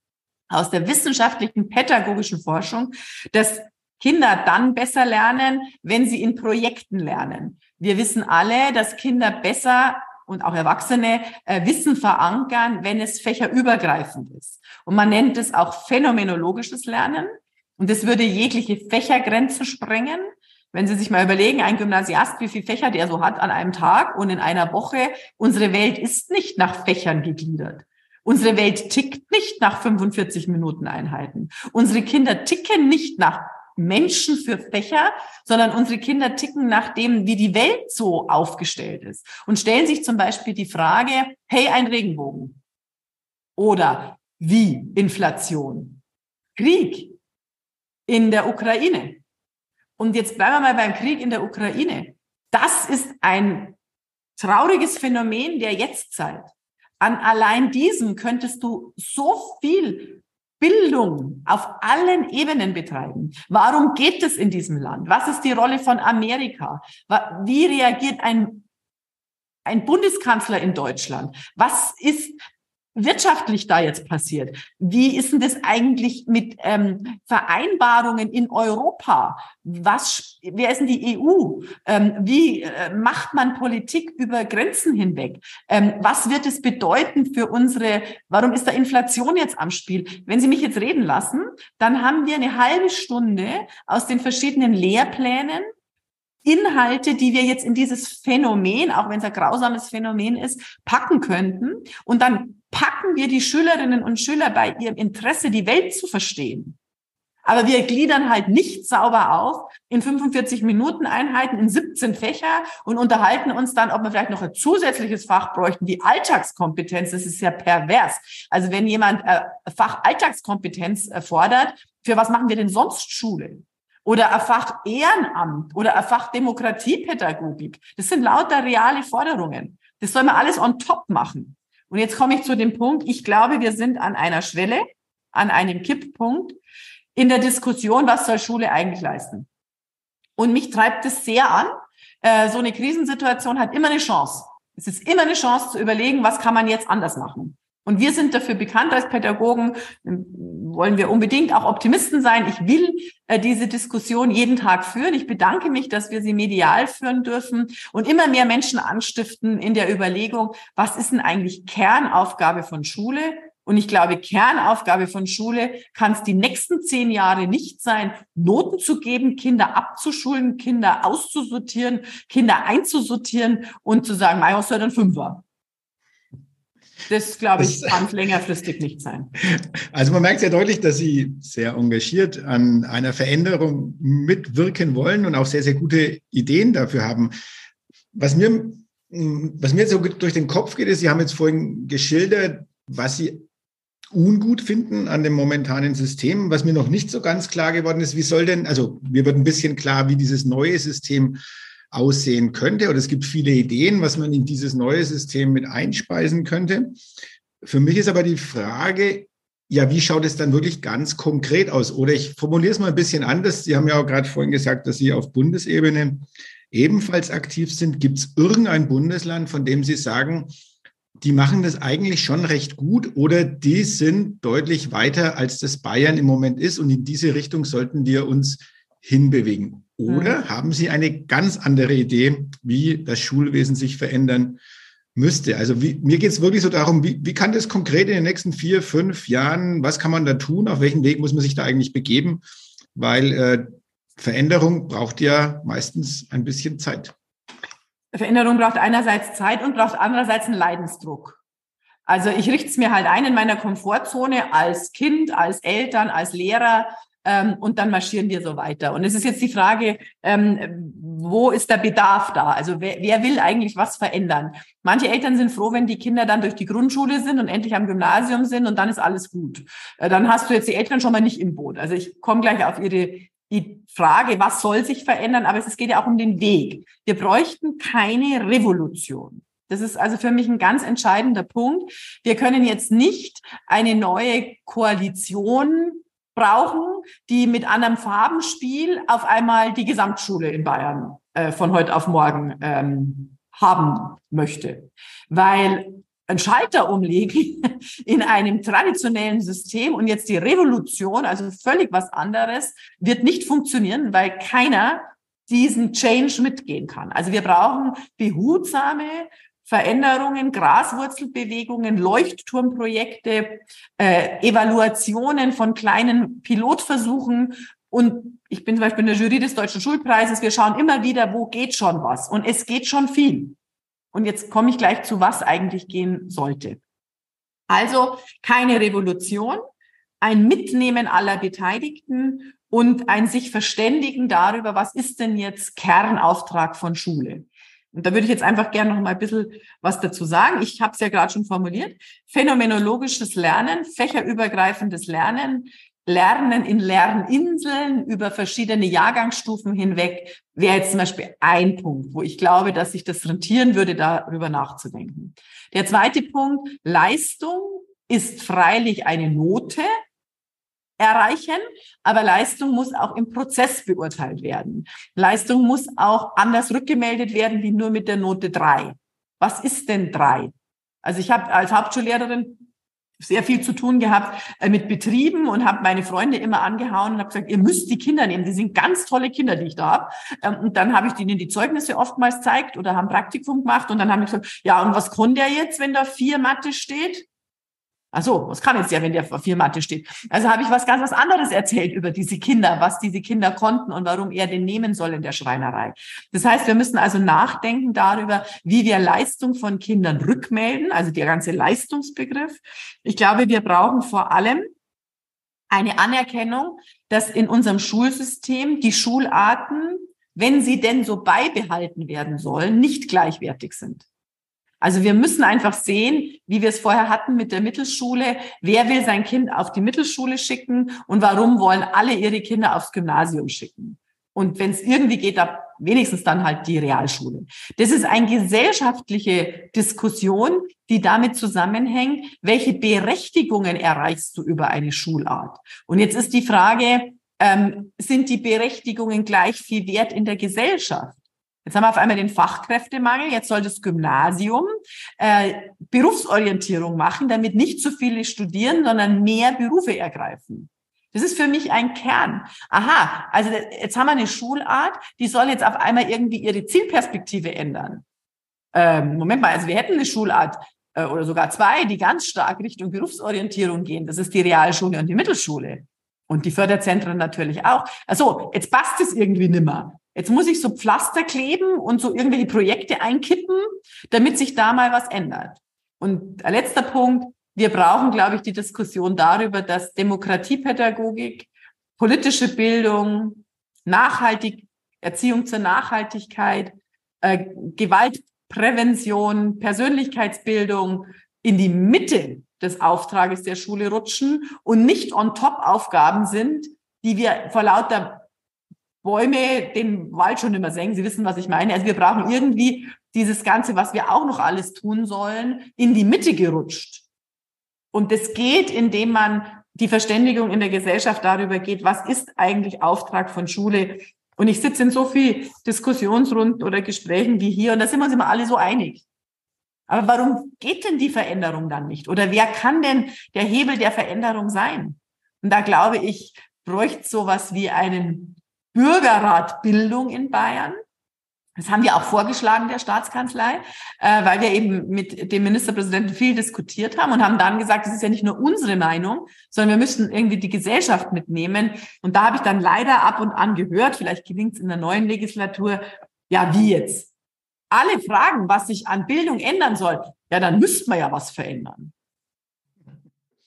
aus der wissenschaftlichen pädagogischen Forschung, dass Kinder dann besser lernen, wenn sie in Projekten lernen. Wir wissen alle, dass Kinder besser und auch Erwachsene äh, Wissen verankern, wenn es fächerübergreifend ist. Und man nennt es auch phänomenologisches Lernen. Und das würde jegliche Fächergrenzen sprengen. Wenn Sie sich mal überlegen, ein Gymnasiast, wie viele Fächer der so hat an einem Tag und in einer Woche, unsere Welt ist nicht nach Fächern gegliedert. Unsere Welt tickt nicht nach 45 Minuten Einheiten. Unsere Kinder ticken nicht nach Menschen für Fächer, sondern unsere Kinder ticken nach dem, wie die Welt so aufgestellt ist und stellen sich zum Beispiel die Frage, hey, ein Regenbogen oder wie Inflation, Krieg in der Ukraine. Und jetzt bleiben wir mal beim Krieg in der Ukraine. Das ist ein trauriges Phänomen der Jetztzeit. An allein diesem könntest du so viel Bildung auf allen Ebenen betreiben. Warum geht es in diesem Land? Was ist die Rolle von Amerika? Wie reagiert ein, ein Bundeskanzler in Deutschland? Was ist wirtschaftlich da jetzt passiert? Wie ist denn das eigentlich mit ähm, Vereinbarungen in Europa? Was, wer ist denn die EU? Ähm, wie äh, macht man Politik über Grenzen hinweg? Ähm, was wird es bedeuten für unsere, warum ist da Inflation jetzt am Spiel? Wenn Sie mich jetzt reden lassen, dann haben wir eine halbe Stunde aus den verschiedenen Lehrplänen Inhalte, die wir jetzt in dieses Phänomen, auch wenn es ein grausames Phänomen ist, packen könnten. Und dann packen wir die Schülerinnen und Schüler bei ihrem Interesse, die Welt zu verstehen. Aber wir gliedern halt nicht sauber auf in 45 Minuten Einheiten in 17 Fächer und unterhalten uns dann, ob wir vielleicht noch ein zusätzliches Fach bräuchten, die Alltagskompetenz. Das ist ja pervers. Also wenn jemand äh, Fach Alltagskompetenz fordert, für was machen wir denn sonst Schule? Oder ein Fach Ehrenamt oder ein Fach Demokratiepädagogik. Das sind lauter reale Forderungen. Das soll man alles on top machen. Und jetzt komme ich zu dem Punkt, ich glaube, wir sind an einer Schwelle, an einem Kipppunkt in der Diskussion, was soll Schule eigentlich leisten. Und mich treibt es sehr an. Äh, so eine Krisensituation hat immer eine Chance. Es ist immer eine Chance zu überlegen, was kann man jetzt anders machen. Und wir sind dafür bekannt als Pädagogen, wollen wir unbedingt auch Optimisten sein. Ich will äh, diese Diskussion jeden Tag führen. Ich bedanke mich, dass wir sie medial führen dürfen und immer mehr Menschen anstiften in der Überlegung, was ist denn eigentlich Kernaufgabe von Schule? Und ich glaube, Kernaufgabe von Schule kann es die nächsten zehn Jahre nicht sein, Noten zu geben, Kinder abzuschulen, Kinder auszusortieren, Kinder einzusortieren und zu sagen, mein, was soll denn Fünfer? Das, glaube ich, kann längerfristig nicht sein. Also man merkt sehr deutlich, dass Sie sehr engagiert an einer Veränderung mitwirken wollen und auch sehr, sehr gute Ideen dafür haben. Was mir, was mir so durch den Kopf geht, ist, Sie haben jetzt vorhin geschildert, was Sie ungut finden an dem momentanen System. Was mir noch nicht so ganz klar geworden ist, wie soll denn, also mir wird ein bisschen klar, wie dieses neue System aussehen könnte. Oder es gibt viele Ideen, was man in dieses neue System mit einspeisen könnte. Für mich ist aber die Frage, ja, wie schaut es dann wirklich ganz konkret aus? Oder ich formuliere es mal ein bisschen anders. Sie haben ja auch gerade vorhin gesagt, dass Sie auf Bundesebene ebenfalls aktiv sind. Gibt es irgendein Bundesland, von dem Sie sagen, die machen das eigentlich schon recht gut oder die sind deutlich weiter, als das Bayern im Moment ist und in diese Richtung sollten wir uns hinbewegen? Oder mhm. haben Sie eine ganz andere Idee, wie das Schulwesen sich verändern müsste? Also wie, mir geht es wirklich so darum, wie, wie kann das konkret in den nächsten vier, fünf Jahren, was kann man da tun? Auf welchen Weg muss man sich da eigentlich begeben? Weil äh, Veränderung braucht ja meistens ein bisschen Zeit. Veränderung braucht einerseits Zeit und braucht andererseits einen Leidensdruck. Also ich richte es mir halt ein in meiner Komfortzone als Kind, als Eltern, als Lehrer, ähm, und dann marschieren wir so weiter. Und es ist jetzt die Frage, ähm, wo ist der Bedarf da? Also wer, wer will eigentlich was verändern? Manche Eltern sind froh, wenn die Kinder dann durch die Grundschule sind und endlich am Gymnasium sind und dann ist alles gut. Äh, dann hast du jetzt die Eltern schon mal nicht im Boot. Also ich komme gleich auf Ihre die Frage, was soll sich verändern, aber es geht ja auch um den Weg. Wir bräuchten keine Revolution. Das ist also für mich ein ganz entscheidender Punkt. Wir können jetzt nicht eine neue Koalition brauchen, die mit anderem Farbenspiel auf einmal die Gesamtschule in Bayern äh, von heute auf morgen ähm, haben möchte. Weil ein Schalter umlegen in einem traditionellen System und jetzt die Revolution, also völlig was anderes, wird nicht funktionieren, weil keiner diesen Change mitgehen kann. Also wir brauchen behutsame Veränderungen, Graswurzelbewegungen, Leuchtturmprojekte, äh, Evaluationen von kleinen Pilotversuchen. Und ich bin zum Beispiel in der Jury des Deutschen Schulpreises. Wir schauen immer wieder, wo geht schon was. Und es geht schon viel. Und jetzt komme ich gleich zu, was eigentlich gehen sollte. Also keine Revolution, ein Mitnehmen aller Beteiligten und ein sich verständigen darüber, was ist denn jetzt Kernauftrag von Schule. Und da würde ich jetzt einfach gerne noch mal ein bisschen was dazu sagen. Ich habe es ja gerade schon formuliert. Phänomenologisches Lernen, fächerübergreifendes Lernen, Lernen in Lerninseln über verschiedene Jahrgangsstufen hinweg wäre jetzt zum Beispiel ein Punkt, wo ich glaube, dass sich das rentieren würde, darüber nachzudenken. Der zweite Punkt, Leistung ist freilich eine Note erreichen, aber Leistung muss auch im Prozess beurteilt werden. Leistung muss auch anders rückgemeldet werden wie nur mit der Note drei. Was ist denn drei? Also ich habe als Hauptschullehrerin sehr viel zu tun gehabt äh, mit Betrieben und habe meine Freunde immer angehauen und habe gesagt, ihr müsst die Kinder nehmen. Die sind ganz tolle Kinder, die ich da habe. Ähm, und dann habe ich denen die Zeugnisse oftmals zeigt oder haben Praktikum gemacht und dann haben die gesagt, ja, und was konnte der jetzt, wenn da vier Mathe steht? Ach so, was kann jetzt ja, wenn der vor vier Mathe steht? Also habe ich was ganz was anderes erzählt über diese Kinder, was diese Kinder konnten und warum er den nehmen soll in der Schreinerei. Das heißt, wir müssen also nachdenken darüber, wie wir Leistung von Kindern rückmelden, also der ganze Leistungsbegriff. Ich glaube, wir brauchen vor allem eine Anerkennung, dass in unserem Schulsystem die Schularten, wenn sie denn so beibehalten werden sollen, nicht gleichwertig sind. Also wir müssen einfach sehen, wie wir es vorher hatten mit der Mittelschule. Wer will sein Kind auf die Mittelschule schicken und warum wollen alle ihre Kinder aufs Gymnasium schicken? Und wenn es irgendwie geht, ab wenigstens dann halt die Realschule. Das ist eine gesellschaftliche Diskussion, die damit zusammenhängt, welche Berechtigungen erreichst du über eine Schulart? Und jetzt ist die Frage, ähm, sind die Berechtigungen gleich viel wert in der Gesellschaft? Jetzt haben wir auf einmal den Fachkräftemangel. Jetzt soll das Gymnasium äh, Berufsorientierung machen, damit nicht so viele studieren, sondern mehr Berufe ergreifen. Das ist für mich ein Kern. Aha, also jetzt haben wir eine Schulart, die soll jetzt auf einmal irgendwie ihre Zielperspektive ändern. Ähm, Moment mal, also wir hätten eine Schulart äh, oder sogar zwei, die ganz stark Richtung Berufsorientierung gehen. Das ist die Realschule und die Mittelschule. Und die Förderzentren natürlich auch. Also, jetzt passt es irgendwie nimmer. Jetzt muss ich so Pflaster kleben und so irgendwelche Projekte einkippen, damit sich da mal was ändert. Und letzter Punkt, wir brauchen, glaube ich, die Diskussion darüber, dass Demokratiepädagogik, politische Bildung, nachhaltig, Erziehung zur Nachhaltigkeit, äh, Gewaltprävention, Persönlichkeitsbildung in die Mitte des Auftrages der Schule rutschen und nicht on top Aufgaben sind, die wir vor lauter Bäume den Wald schon immer senken. Sie wissen, was ich meine. Also wir brauchen irgendwie dieses Ganze, was wir auch noch alles tun sollen, in die Mitte gerutscht. Und das geht, indem man die Verständigung in der Gesellschaft darüber geht, was ist eigentlich Auftrag von Schule. Und ich sitze in so viel Diskussionsrunden oder Gesprächen wie hier und da sind wir uns immer alle so einig. Aber warum geht denn die Veränderung dann nicht? Oder wer kann denn der Hebel der Veränderung sein? Und da glaube ich, bräuchte sowas wie einen Bürgerrat Bildung in Bayern. Das haben wir auch vorgeschlagen der Staatskanzlei, äh, weil wir eben mit dem Ministerpräsidenten viel diskutiert haben und haben dann gesagt, das ist ja nicht nur unsere Meinung, sondern wir müssen irgendwie die Gesellschaft mitnehmen. Und da habe ich dann leider ab und an gehört, vielleicht gelingt es in der neuen Legislatur, ja, wie jetzt? Alle fragen, was sich an Bildung ändern soll. Ja, dann müsste man ja was verändern.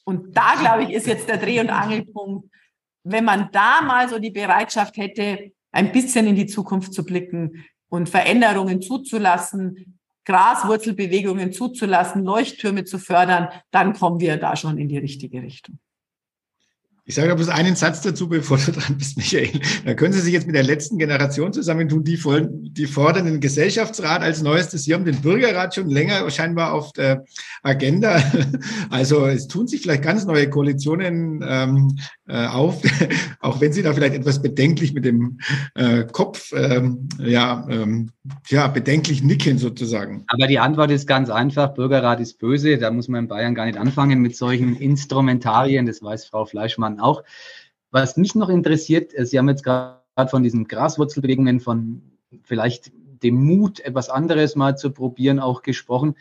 Und da, glaube ich, ist jetzt der Dreh- und Angelpunkt, wenn man da mal so die Bereitschaft hätte, ein bisschen in die Zukunft zu blicken und Veränderungen zuzulassen, Graswurzelbewegungen zuzulassen, Leuchttürme zu fördern, dann kommen wir da schon in die richtige Richtung. Ich sage bloß einen Satz dazu, bevor du dran bist, Michael. Da können Sie sich jetzt mit der letzten Generation zusammentun, die, die fordern den Gesellschaftsrat als neuestes. Sie haben den Bürgerrat schon länger scheinbar auf der Agenda. Also es tun sich vielleicht ganz neue Koalitionen ähm, äh, auf, auch wenn Sie da vielleicht etwas bedenklich mit dem äh, Kopf, ähm, ja, ähm, ja, bedenklich nicken sozusagen. Aber die Antwort ist ganz einfach. Bürgerrat ist böse. Da muss man in Bayern gar nicht anfangen mit solchen Instrumentarien. Das weiß Frau Fleischmann auch. Was mich noch interessiert, äh, Sie haben jetzt gerade von diesen Graswurzelbewegungen, von vielleicht dem Mut, etwas anderes mal zu probieren, auch gesprochen.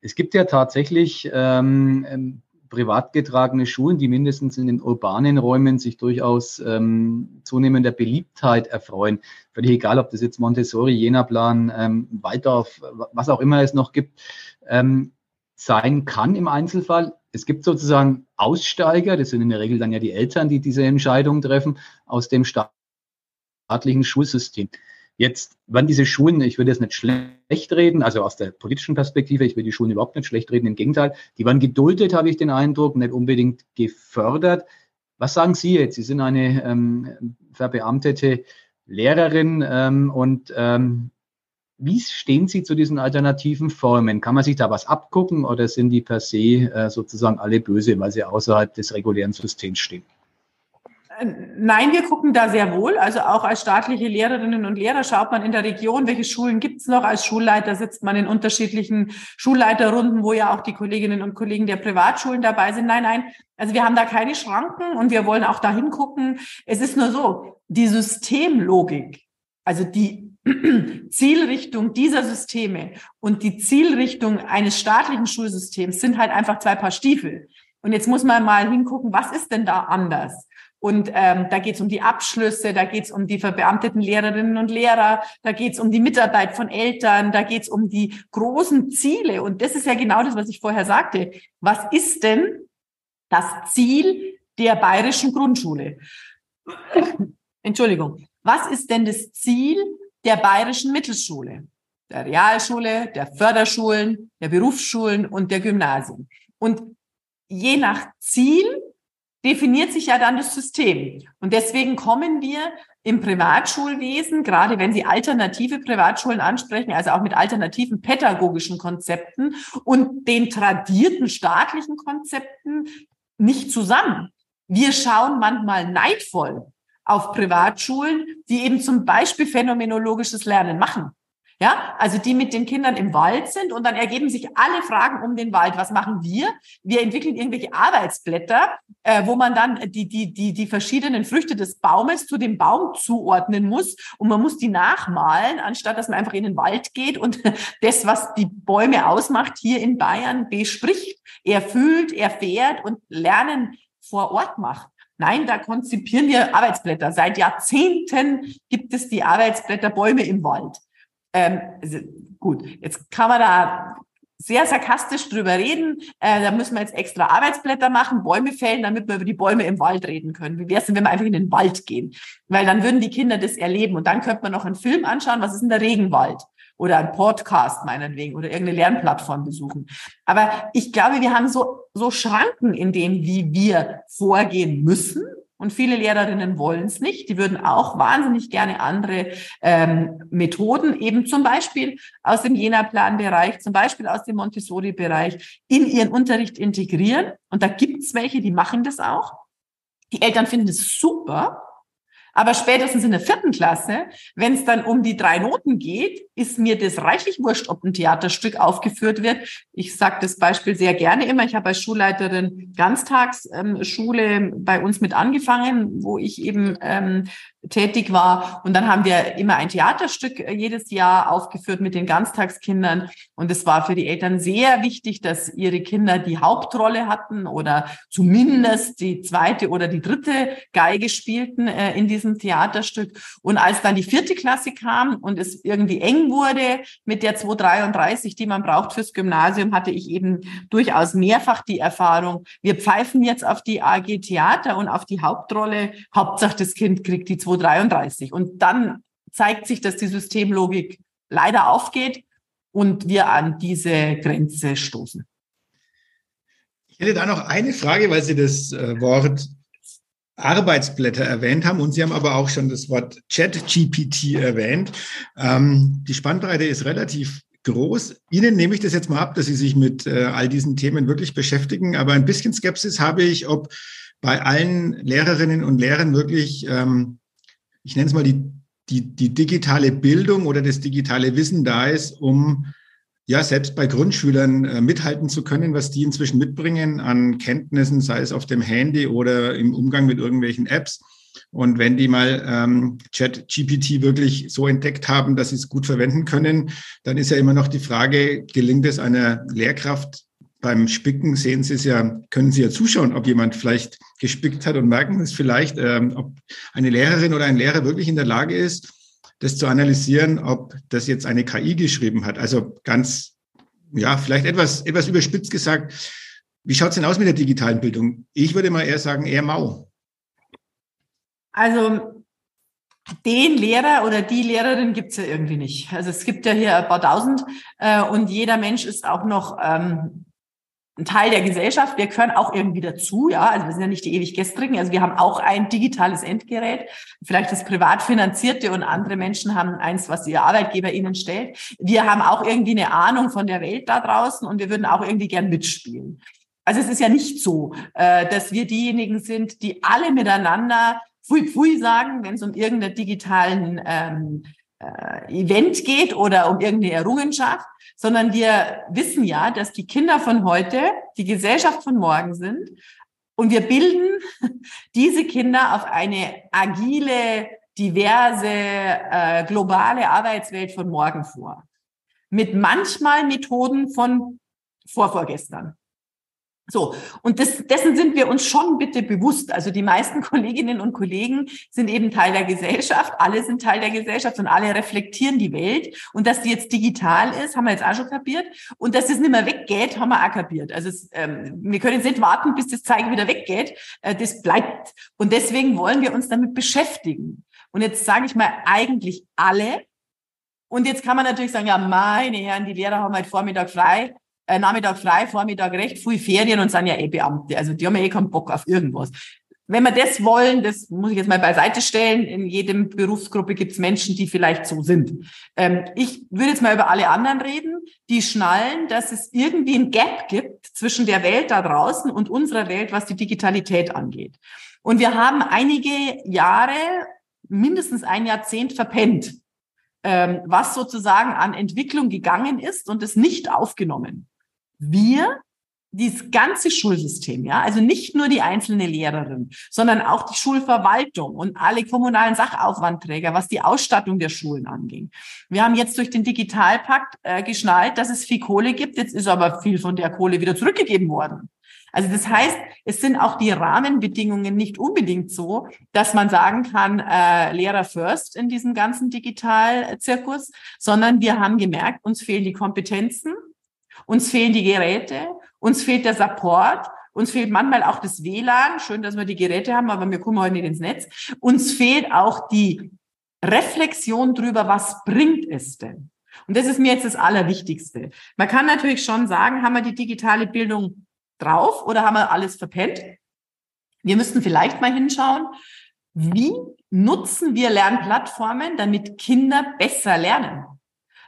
Es gibt ja tatsächlich ähm, ähm, privat getragene Schulen, die mindestens in den urbanen Räumen sich durchaus ähm, zunehmender Beliebtheit erfreuen. Völlig egal, ob das jetzt Montessori, Jena-Plan, ähm, Waldorf, was auch immer es noch gibt, ähm, sein kann im Einzelfall es gibt sozusagen Aussteiger, das sind in der Regel dann ja die Eltern, die diese Entscheidung treffen, aus dem staatlichen Schulsystem. Jetzt werden diese Schulen, ich würde jetzt nicht schlecht reden, also aus der politischen Perspektive, ich will die Schulen überhaupt nicht schlecht reden, im Gegenteil, die werden geduldet, habe ich den Eindruck, nicht unbedingt gefördert. Was sagen Sie jetzt? Sie sind eine ähm, verbeamtete Lehrerin ähm, und ähm, wie stehen Sie zu diesen alternativen Formen? Kann man sich da was abgucken oder sind die per se äh, sozusagen alle böse, weil sie außerhalb des regulären Systems stehen? Äh, nein, wir gucken da sehr wohl. Also auch als staatliche Lehrerinnen und Lehrer schaut man in der Region, welche Schulen gibt es noch. Als Schulleiter sitzt man in unterschiedlichen Schulleiterrunden, wo ja auch die Kolleginnen und Kollegen der Privatschulen dabei sind. Nein, nein, also wir haben da keine Schranken und wir wollen auch da hingucken. Es ist nur so, die Systemlogik, also die Zielrichtung dieser Systeme und die Zielrichtung eines staatlichen Schulsystems sind halt einfach zwei Paar Stiefel. Und jetzt muss man mal hingucken, was ist denn da anders? Und ähm, da geht es um die Abschlüsse, da geht es um die verbeamteten Lehrerinnen und Lehrer, da geht es um die Mitarbeit von Eltern, da geht es um die großen Ziele. Und das ist ja genau das, was ich vorher sagte. Was ist denn das Ziel der bayerischen Grundschule? Entschuldigung. Was ist denn das Ziel der bayerischen Mittelschule, der Realschule, der Förderschulen, der Berufsschulen und der Gymnasien. Und je nach Ziel definiert sich ja dann das System. Und deswegen kommen wir im Privatschulwesen, gerade wenn Sie alternative Privatschulen ansprechen, also auch mit alternativen pädagogischen Konzepten und den tradierten staatlichen Konzepten nicht zusammen. Wir schauen manchmal neidvoll auf Privatschulen, die eben zum Beispiel phänomenologisches Lernen machen. Ja, also die mit den Kindern im Wald sind und dann ergeben sich alle Fragen um den Wald. Was machen wir? Wir entwickeln irgendwelche Arbeitsblätter, äh, wo man dann die, die, die, die verschiedenen Früchte des Baumes zu dem Baum zuordnen muss und man muss die nachmalen, anstatt dass man einfach in den Wald geht und das, was die Bäume ausmacht, hier in Bayern bespricht. Er fühlt, er fährt und Lernen vor Ort macht. Nein, da konzipieren wir Arbeitsblätter. Seit Jahrzehnten gibt es die Arbeitsblätter Bäume im Wald. Ähm, also gut, jetzt kann man da sehr sarkastisch drüber reden. Äh, da müssen wir jetzt extra Arbeitsblätter machen, Bäume fällen, damit wir über die Bäume im Wald reden können. Wie wäre es denn, wenn wir einfach in den Wald gehen? Weil dann würden die Kinder das erleben und dann könnte man noch einen Film anschauen, was ist denn der Regenwald? Oder ein Podcast meinetwegen oder irgendeine Lernplattform besuchen. Aber ich glaube, wir haben so, so Schranken in dem, wie wir vorgehen müssen. Und viele Lehrerinnen wollen es nicht. Die würden auch wahnsinnig gerne andere ähm, Methoden, eben zum Beispiel aus dem Jena-Plan-Bereich, zum Beispiel aus dem Montessori-Bereich, in ihren Unterricht integrieren. Und da gibt es welche, die machen das auch. Die Eltern finden es super. Aber spätestens in der vierten Klasse, wenn es dann um die drei Noten geht, ist mir das reichlich wurscht, ob ein Theaterstück aufgeführt wird. Ich sage das Beispiel sehr gerne immer. Ich habe als Schulleiterin Ganztagsschule ähm, bei uns mit angefangen, wo ich eben ähm, tätig war. Und dann haben wir immer ein Theaterstück äh, jedes Jahr aufgeführt mit den Ganztagskindern. Und es war für die Eltern sehr wichtig, dass ihre Kinder die Hauptrolle hatten oder zumindest die zweite oder die dritte Geige spielten äh, in diesem Theaterstück. Und als dann die vierte Klasse kam und es irgendwie eng wurde mit der 233, die man braucht fürs Gymnasium, hatte ich eben durchaus mehrfach die Erfahrung, wir pfeifen jetzt auf die AG Theater und auf die Hauptrolle. Hauptsache, das Kind kriegt die 233. Und dann zeigt sich, dass die Systemlogik leider aufgeht und wir an diese Grenze stoßen. Ich hätte da noch eine Frage, weil Sie das äh, Wort Arbeitsblätter erwähnt haben und Sie haben aber auch schon das Wort Chat-GPT erwähnt. Ähm, die Spannbreite ist relativ groß. Ihnen nehme ich das jetzt mal ab, dass Sie sich mit äh, all diesen Themen wirklich beschäftigen, aber ein bisschen Skepsis habe ich, ob bei allen Lehrerinnen und Lehrern wirklich, ähm, ich nenne es mal die, die, die digitale Bildung oder das digitale Wissen da ist, um ja, selbst bei Grundschülern äh, mithalten zu können, was die inzwischen mitbringen an Kenntnissen, sei es auf dem Handy oder im Umgang mit irgendwelchen Apps. Und wenn die mal ähm, Chat-GPT wirklich so entdeckt haben, dass sie es gut verwenden können, dann ist ja immer noch die Frage, gelingt es einer Lehrkraft beim Spicken, sehen Sie es ja, können Sie ja zuschauen, ob jemand vielleicht gespickt hat und merken es vielleicht, ähm, ob eine Lehrerin oder ein Lehrer wirklich in der Lage ist, das zu analysieren, ob das jetzt eine KI geschrieben hat. Also ganz, ja, vielleicht etwas, etwas überspitzt gesagt. Wie schaut es denn aus mit der digitalen Bildung? Ich würde mal eher sagen, eher mau. Also den Lehrer oder die Lehrerin gibt es ja irgendwie nicht. Also es gibt ja hier ein paar tausend äh, und jeder Mensch ist auch noch ähm, ein Teil der Gesellschaft. Wir können auch irgendwie dazu, ja. Also wir sind ja nicht die ewig Gestrigen. Also wir haben auch ein digitales Endgerät, vielleicht das privat finanzierte und andere Menschen haben eins, was ihr Arbeitgeber ihnen stellt. Wir haben auch irgendwie eine Ahnung von der Welt da draußen und wir würden auch irgendwie gern mitspielen. Also es ist ja nicht so, äh, dass wir diejenigen sind, die alle miteinander Pfui Pfui sagen, wenn es um irgendeinen digitalen ähm, äh, Event geht oder um irgendeine Errungenschaft, sondern wir wissen ja, dass die Kinder von heute die Gesellschaft von morgen sind und wir bilden diese Kinder auf eine agile, diverse, äh, globale Arbeitswelt von morgen vor. Mit manchmal Methoden von vorvorgestern. So, und das, dessen sind wir uns schon bitte bewusst. Also die meisten Kolleginnen und Kollegen sind eben Teil der Gesellschaft, alle sind Teil der Gesellschaft und alle reflektieren die Welt. Und dass die jetzt digital ist, haben wir jetzt auch schon kapiert. Und dass das nicht mehr weggeht, haben wir auch kapiert. Also es, ähm, wir können jetzt nicht warten, bis das Zeigen wieder weggeht. Äh, das bleibt. Und deswegen wollen wir uns damit beschäftigen. Und jetzt sage ich mal eigentlich alle. Und jetzt kann man natürlich sagen, ja, meine Herren, die Lehrer haben heute Vormittag frei Nachmittag frei, Vormittag recht, viel Ferien und sind ja eh Beamte. Also die haben ja eh keinen Bock auf irgendwas. Wenn wir das wollen, das muss ich jetzt mal beiseite stellen, in jedem Berufsgruppe gibt es Menschen, die vielleicht so sind. Ähm, ich würde jetzt mal über alle anderen reden, die schnallen, dass es irgendwie ein Gap gibt zwischen der Welt da draußen und unserer Welt, was die Digitalität angeht. Und wir haben einige Jahre, mindestens ein Jahrzehnt verpennt, ähm, was sozusagen an Entwicklung gegangen ist und es nicht aufgenommen wir dieses ganze Schulsystem, ja, also nicht nur die einzelne Lehrerin, sondern auch die Schulverwaltung und alle kommunalen Sachaufwandträger, was die Ausstattung der Schulen anging. Wir haben jetzt durch den Digitalpakt äh, geschnallt, dass es viel Kohle gibt. Jetzt ist aber viel von der Kohle wieder zurückgegeben worden. Also das heißt, es sind auch die Rahmenbedingungen nicht unbedingt so, dass man sagen kann, äh, Lehrer first in diesem ganzen Digitalzirkus, sondern wir haben gemerkt, uns fehlen die Kompetenzen, uns fehlen die Geräte, uns fehlt der Support, uns fehlt manchmal auch das WLAN. Schön, dass wir die Geräte haben, aber wir kommen heute nicht ins Netz. Uns fehlt auch die Reflexion drüber, was bringt es denn? Und das ist mir jetzt das Allerwichtigste. Man kann natürlich schon sagen, haben wir die digitale Bildung drauf oder haben wir alles verpennt? Wir müssten vielleicht mal hinschauen, wie nutzen wir Lernplattformen, damit Kinder besser lernen?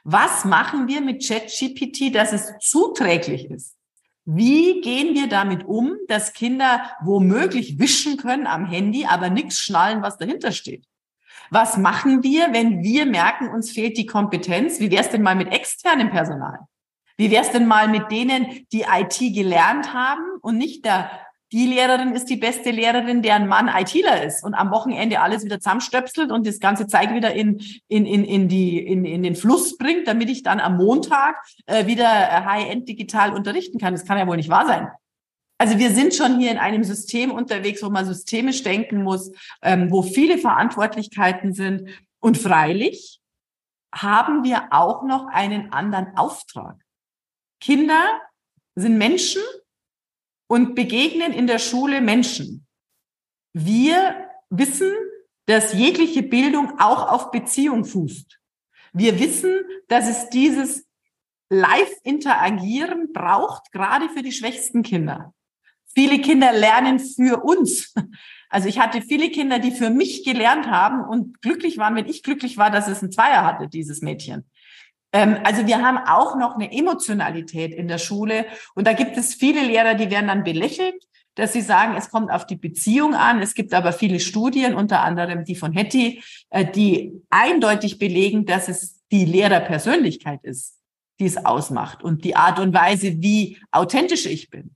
Was machen wir mit ChatGPT, dass es zuträglich ist? Wie gehen wir damit um, dass Kinder womöglich wischen können am Handy, aber nichts schnallen, was dahinter steht? Was machen wir, wenn wir merken, uns fehlt die Kompetenz? Wie wäre es denn mal mit externem Personal? Wie wäre es denn mal mit denen, die IT gelernt haben und nicht der die Lehrerin ist die beste Lehrerin, deren Mann ITler ist und am Wochenende alles wieder zusammenstöpselt und das ganze Zeug wieder in, in, in, in, die, in, in den Fluss bringt, damit ich dann am Montag äh, wieder High-End digital unterrichten kann. Das kann ja wohl nicht wahr sein. Also wir sind schon hier in einem System unterwegs, wo man systemisch denken muss, ähm, wo viele Verantwortlichkeiten sind. Und freilich haben wir auch noch einen anderen Auftrag. Kinder sind Menschen und begegnen in der Schule Menschen. Wir wissen, dass jegliche Bildung auch auf Beziehung fußt. Wir wissen, dass es dieses Live-Interagieren braucht, gerade für die schwächsten Kinder. Viele Kinder lernen für uns. Also ich hatte viele Kinder, die für mich gelernt haben und glücklich waren, wenn ich glücklich war, dass es ein Zweier hatte, dieses Mädchen. Ähm, also wir haben auch noch eine Emotionalität in der Schule und da gibt es viele Lehrer, die werden dann belächelt, dass sie sagen, es kommt auf die Beziehung an. Es gibt aber viele Studien, unter anderem die von Hetty, äh, die eindeutig belegen, dass es die Lehrerpersönlichkeit ist, die es ausmacht und die Art und Weise, wie authentisch ich bin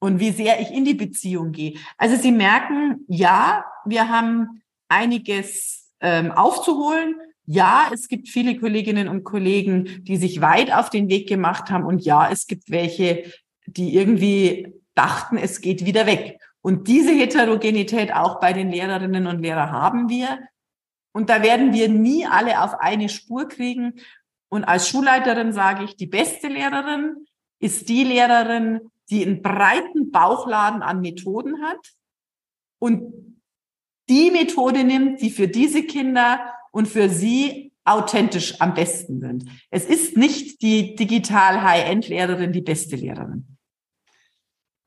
und wie sehr ich in die Beziehung gehe. Also Sie merken, ja, wir haben einiges ähm, aufzuholen. Ja, es gibt viele Kolleginnen und Kollegen, die sich weit auf den Weg gemacht haben. Und ja, es gibt welche, die irgendwie dachten, es geht wieder weg. Und diese Heterogenität auch bei den Lehrerinnen und Lehrern haben wir. Und da werden wir nie alle auf eine Spur kriegen. Und als Schulleiterin sage ich, die beste Lehrerin ist die Lehrerin, die einen breiten Bauchladen an Methoden hat und die Methode nimmt, die für diese Kinder und für sie authentisch am besten sind. Es ist nicht die digital High-End-Lehrerin die beste Lehrerin.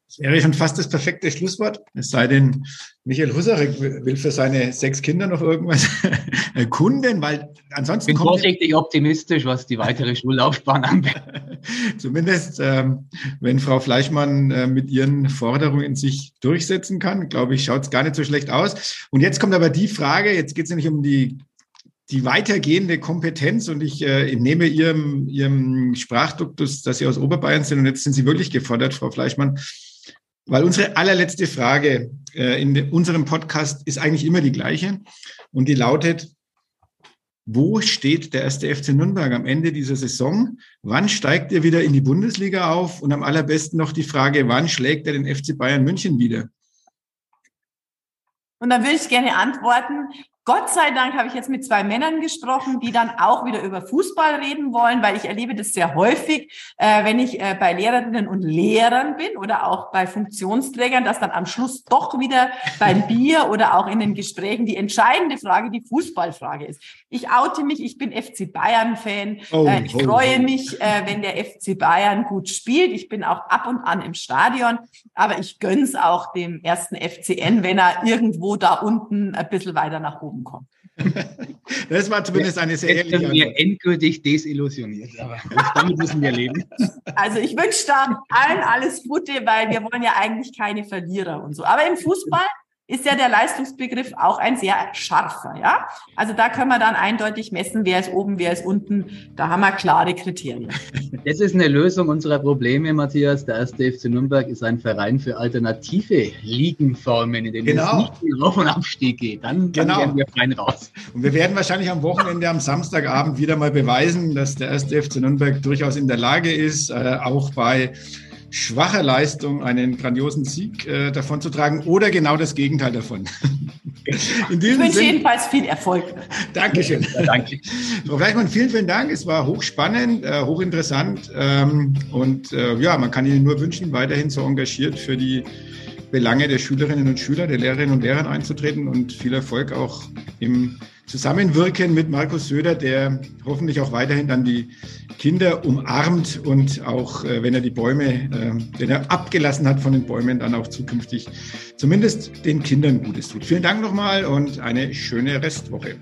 Das wäre schon fast das perfekte Schlusswort. Es sei denn, Michael Husarek will für seine sechs Kinder noch irgendwas erkunden, weil ansonsten. Ich bin vorsichtig optimistisch, was die weitere Schullaufbahn angeht. Zumindest, ähm, wenn Frau Fleischmann äh, mit ihren Forderungen sich durchsetzen kann, glaube ich, schaut es gar nicht so schlecht aus. Und jetzt kommt aber die Frage, jetzt geht es nämlich um die die weitergehende Kompetenz und ich äh, nehme Ihrem, Ihrem Sprachduktus, dass Sie aus Oberbayern sind und jetzt sind Sie wirklich gefordert, Frau Fleischmann, weil unsere allerletzte Frage äh, in unserem Podcast ist eigentlich immer die gleiche und die lautet, wo steht der erste FC Nürnberg am Ende dieser Saison? Wann steigt er wieder in die Bundesliga auf? Und am allerbesten noch die Frage, wann schlägt er den FC Bayern München wieder? Und dann würde ich gerne antworten, Gott sei Dank habe ich jetzt mit zwei Männern gesprochen, die dann auch wieder über Fußball reden wollen, weil ich erlebe das sehr häufig, äh, wenn ich äh, bei Lehrerinnen und Lehrern bin oder auch bei Funktionsträgern, dass dann am Schluss doch wieder beim Bier oder auch in den Gesprächen die entscheidende Frage die Fußballfrage ist. Ich oute mich, ich bin FC Bayern-Fan. Oh, äh, ich oh, freue oh. mich, äh, wenn der FC Bayern gut spielt. Ich bin auch ab und an im Stadion, aber ich gönn's auch dem ersten FCN, wenn er irgendwo da unten ein bisschen weiter nach oben kommt. Das war zumindest eine sehr Jetzt ehrliche wir endgültig desillusioniert, aber damit müssen wir leben. Also ich wünsche da allen alles Gute, weil wir wollen ja eigentlich keine Verlierer und so. Aber im Fußball ist ja der Leistungsbegriff auch ein sehr scharfer, ja. Also da können wir dann eindeutig messen, wer ist oben, wer ist unten. Da haben wir klare Kriterien. Das ist eine Lösung unserer Probleme, Matthias. Der erste FC Nürnberg ist ein Verein für alternative Ligenformen, in denen genau. es nicht um Auf- und Abstieg geht. Dann, dann genau. werden wir fein raus. Und wir werden wahrscheinlich am Wochenende, am Samstagabend wieder mal beweisen, dass der erste FC Nürnberg durchaus in der Lage ist, äh, auch bei schwacher Leistung einen grandiosen Sieg äh, davon zu tragen oder genau das Gegenteil davon. ich wünsche Sinn, jedenfalls viel Erfolg. Dankeschön. Ja, danke. Frau Fleischmann, vielen, vielen Dank. Es war hochspannend, äh, hochinteressant ähm, und äh, ja, man kann Ihnen nur wünschen, weiterhin so engagiert für die Belange der Schülerinnen und Schüler, der Lehrerinnen und Lehrer einzutreten und viel Erfolg auch im Zusammenwirken mit Markus Söder, der hoffentlich auch weiterhin dann die Kinder umarmt und auch, äh, wenn er die Bäume, äh, wenn er abgelassen hat von den Bäumen, dann auch zukünftig zumindest den Kindern Gutes tut. Vielen Dank nochmal und eine schöne Restwoche.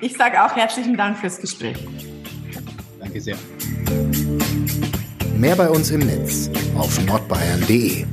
Ich sage auch herzlichen Dank fürs Gespräch. Danke sehr. Mehr bei uns im Netz auf nordbayern.de.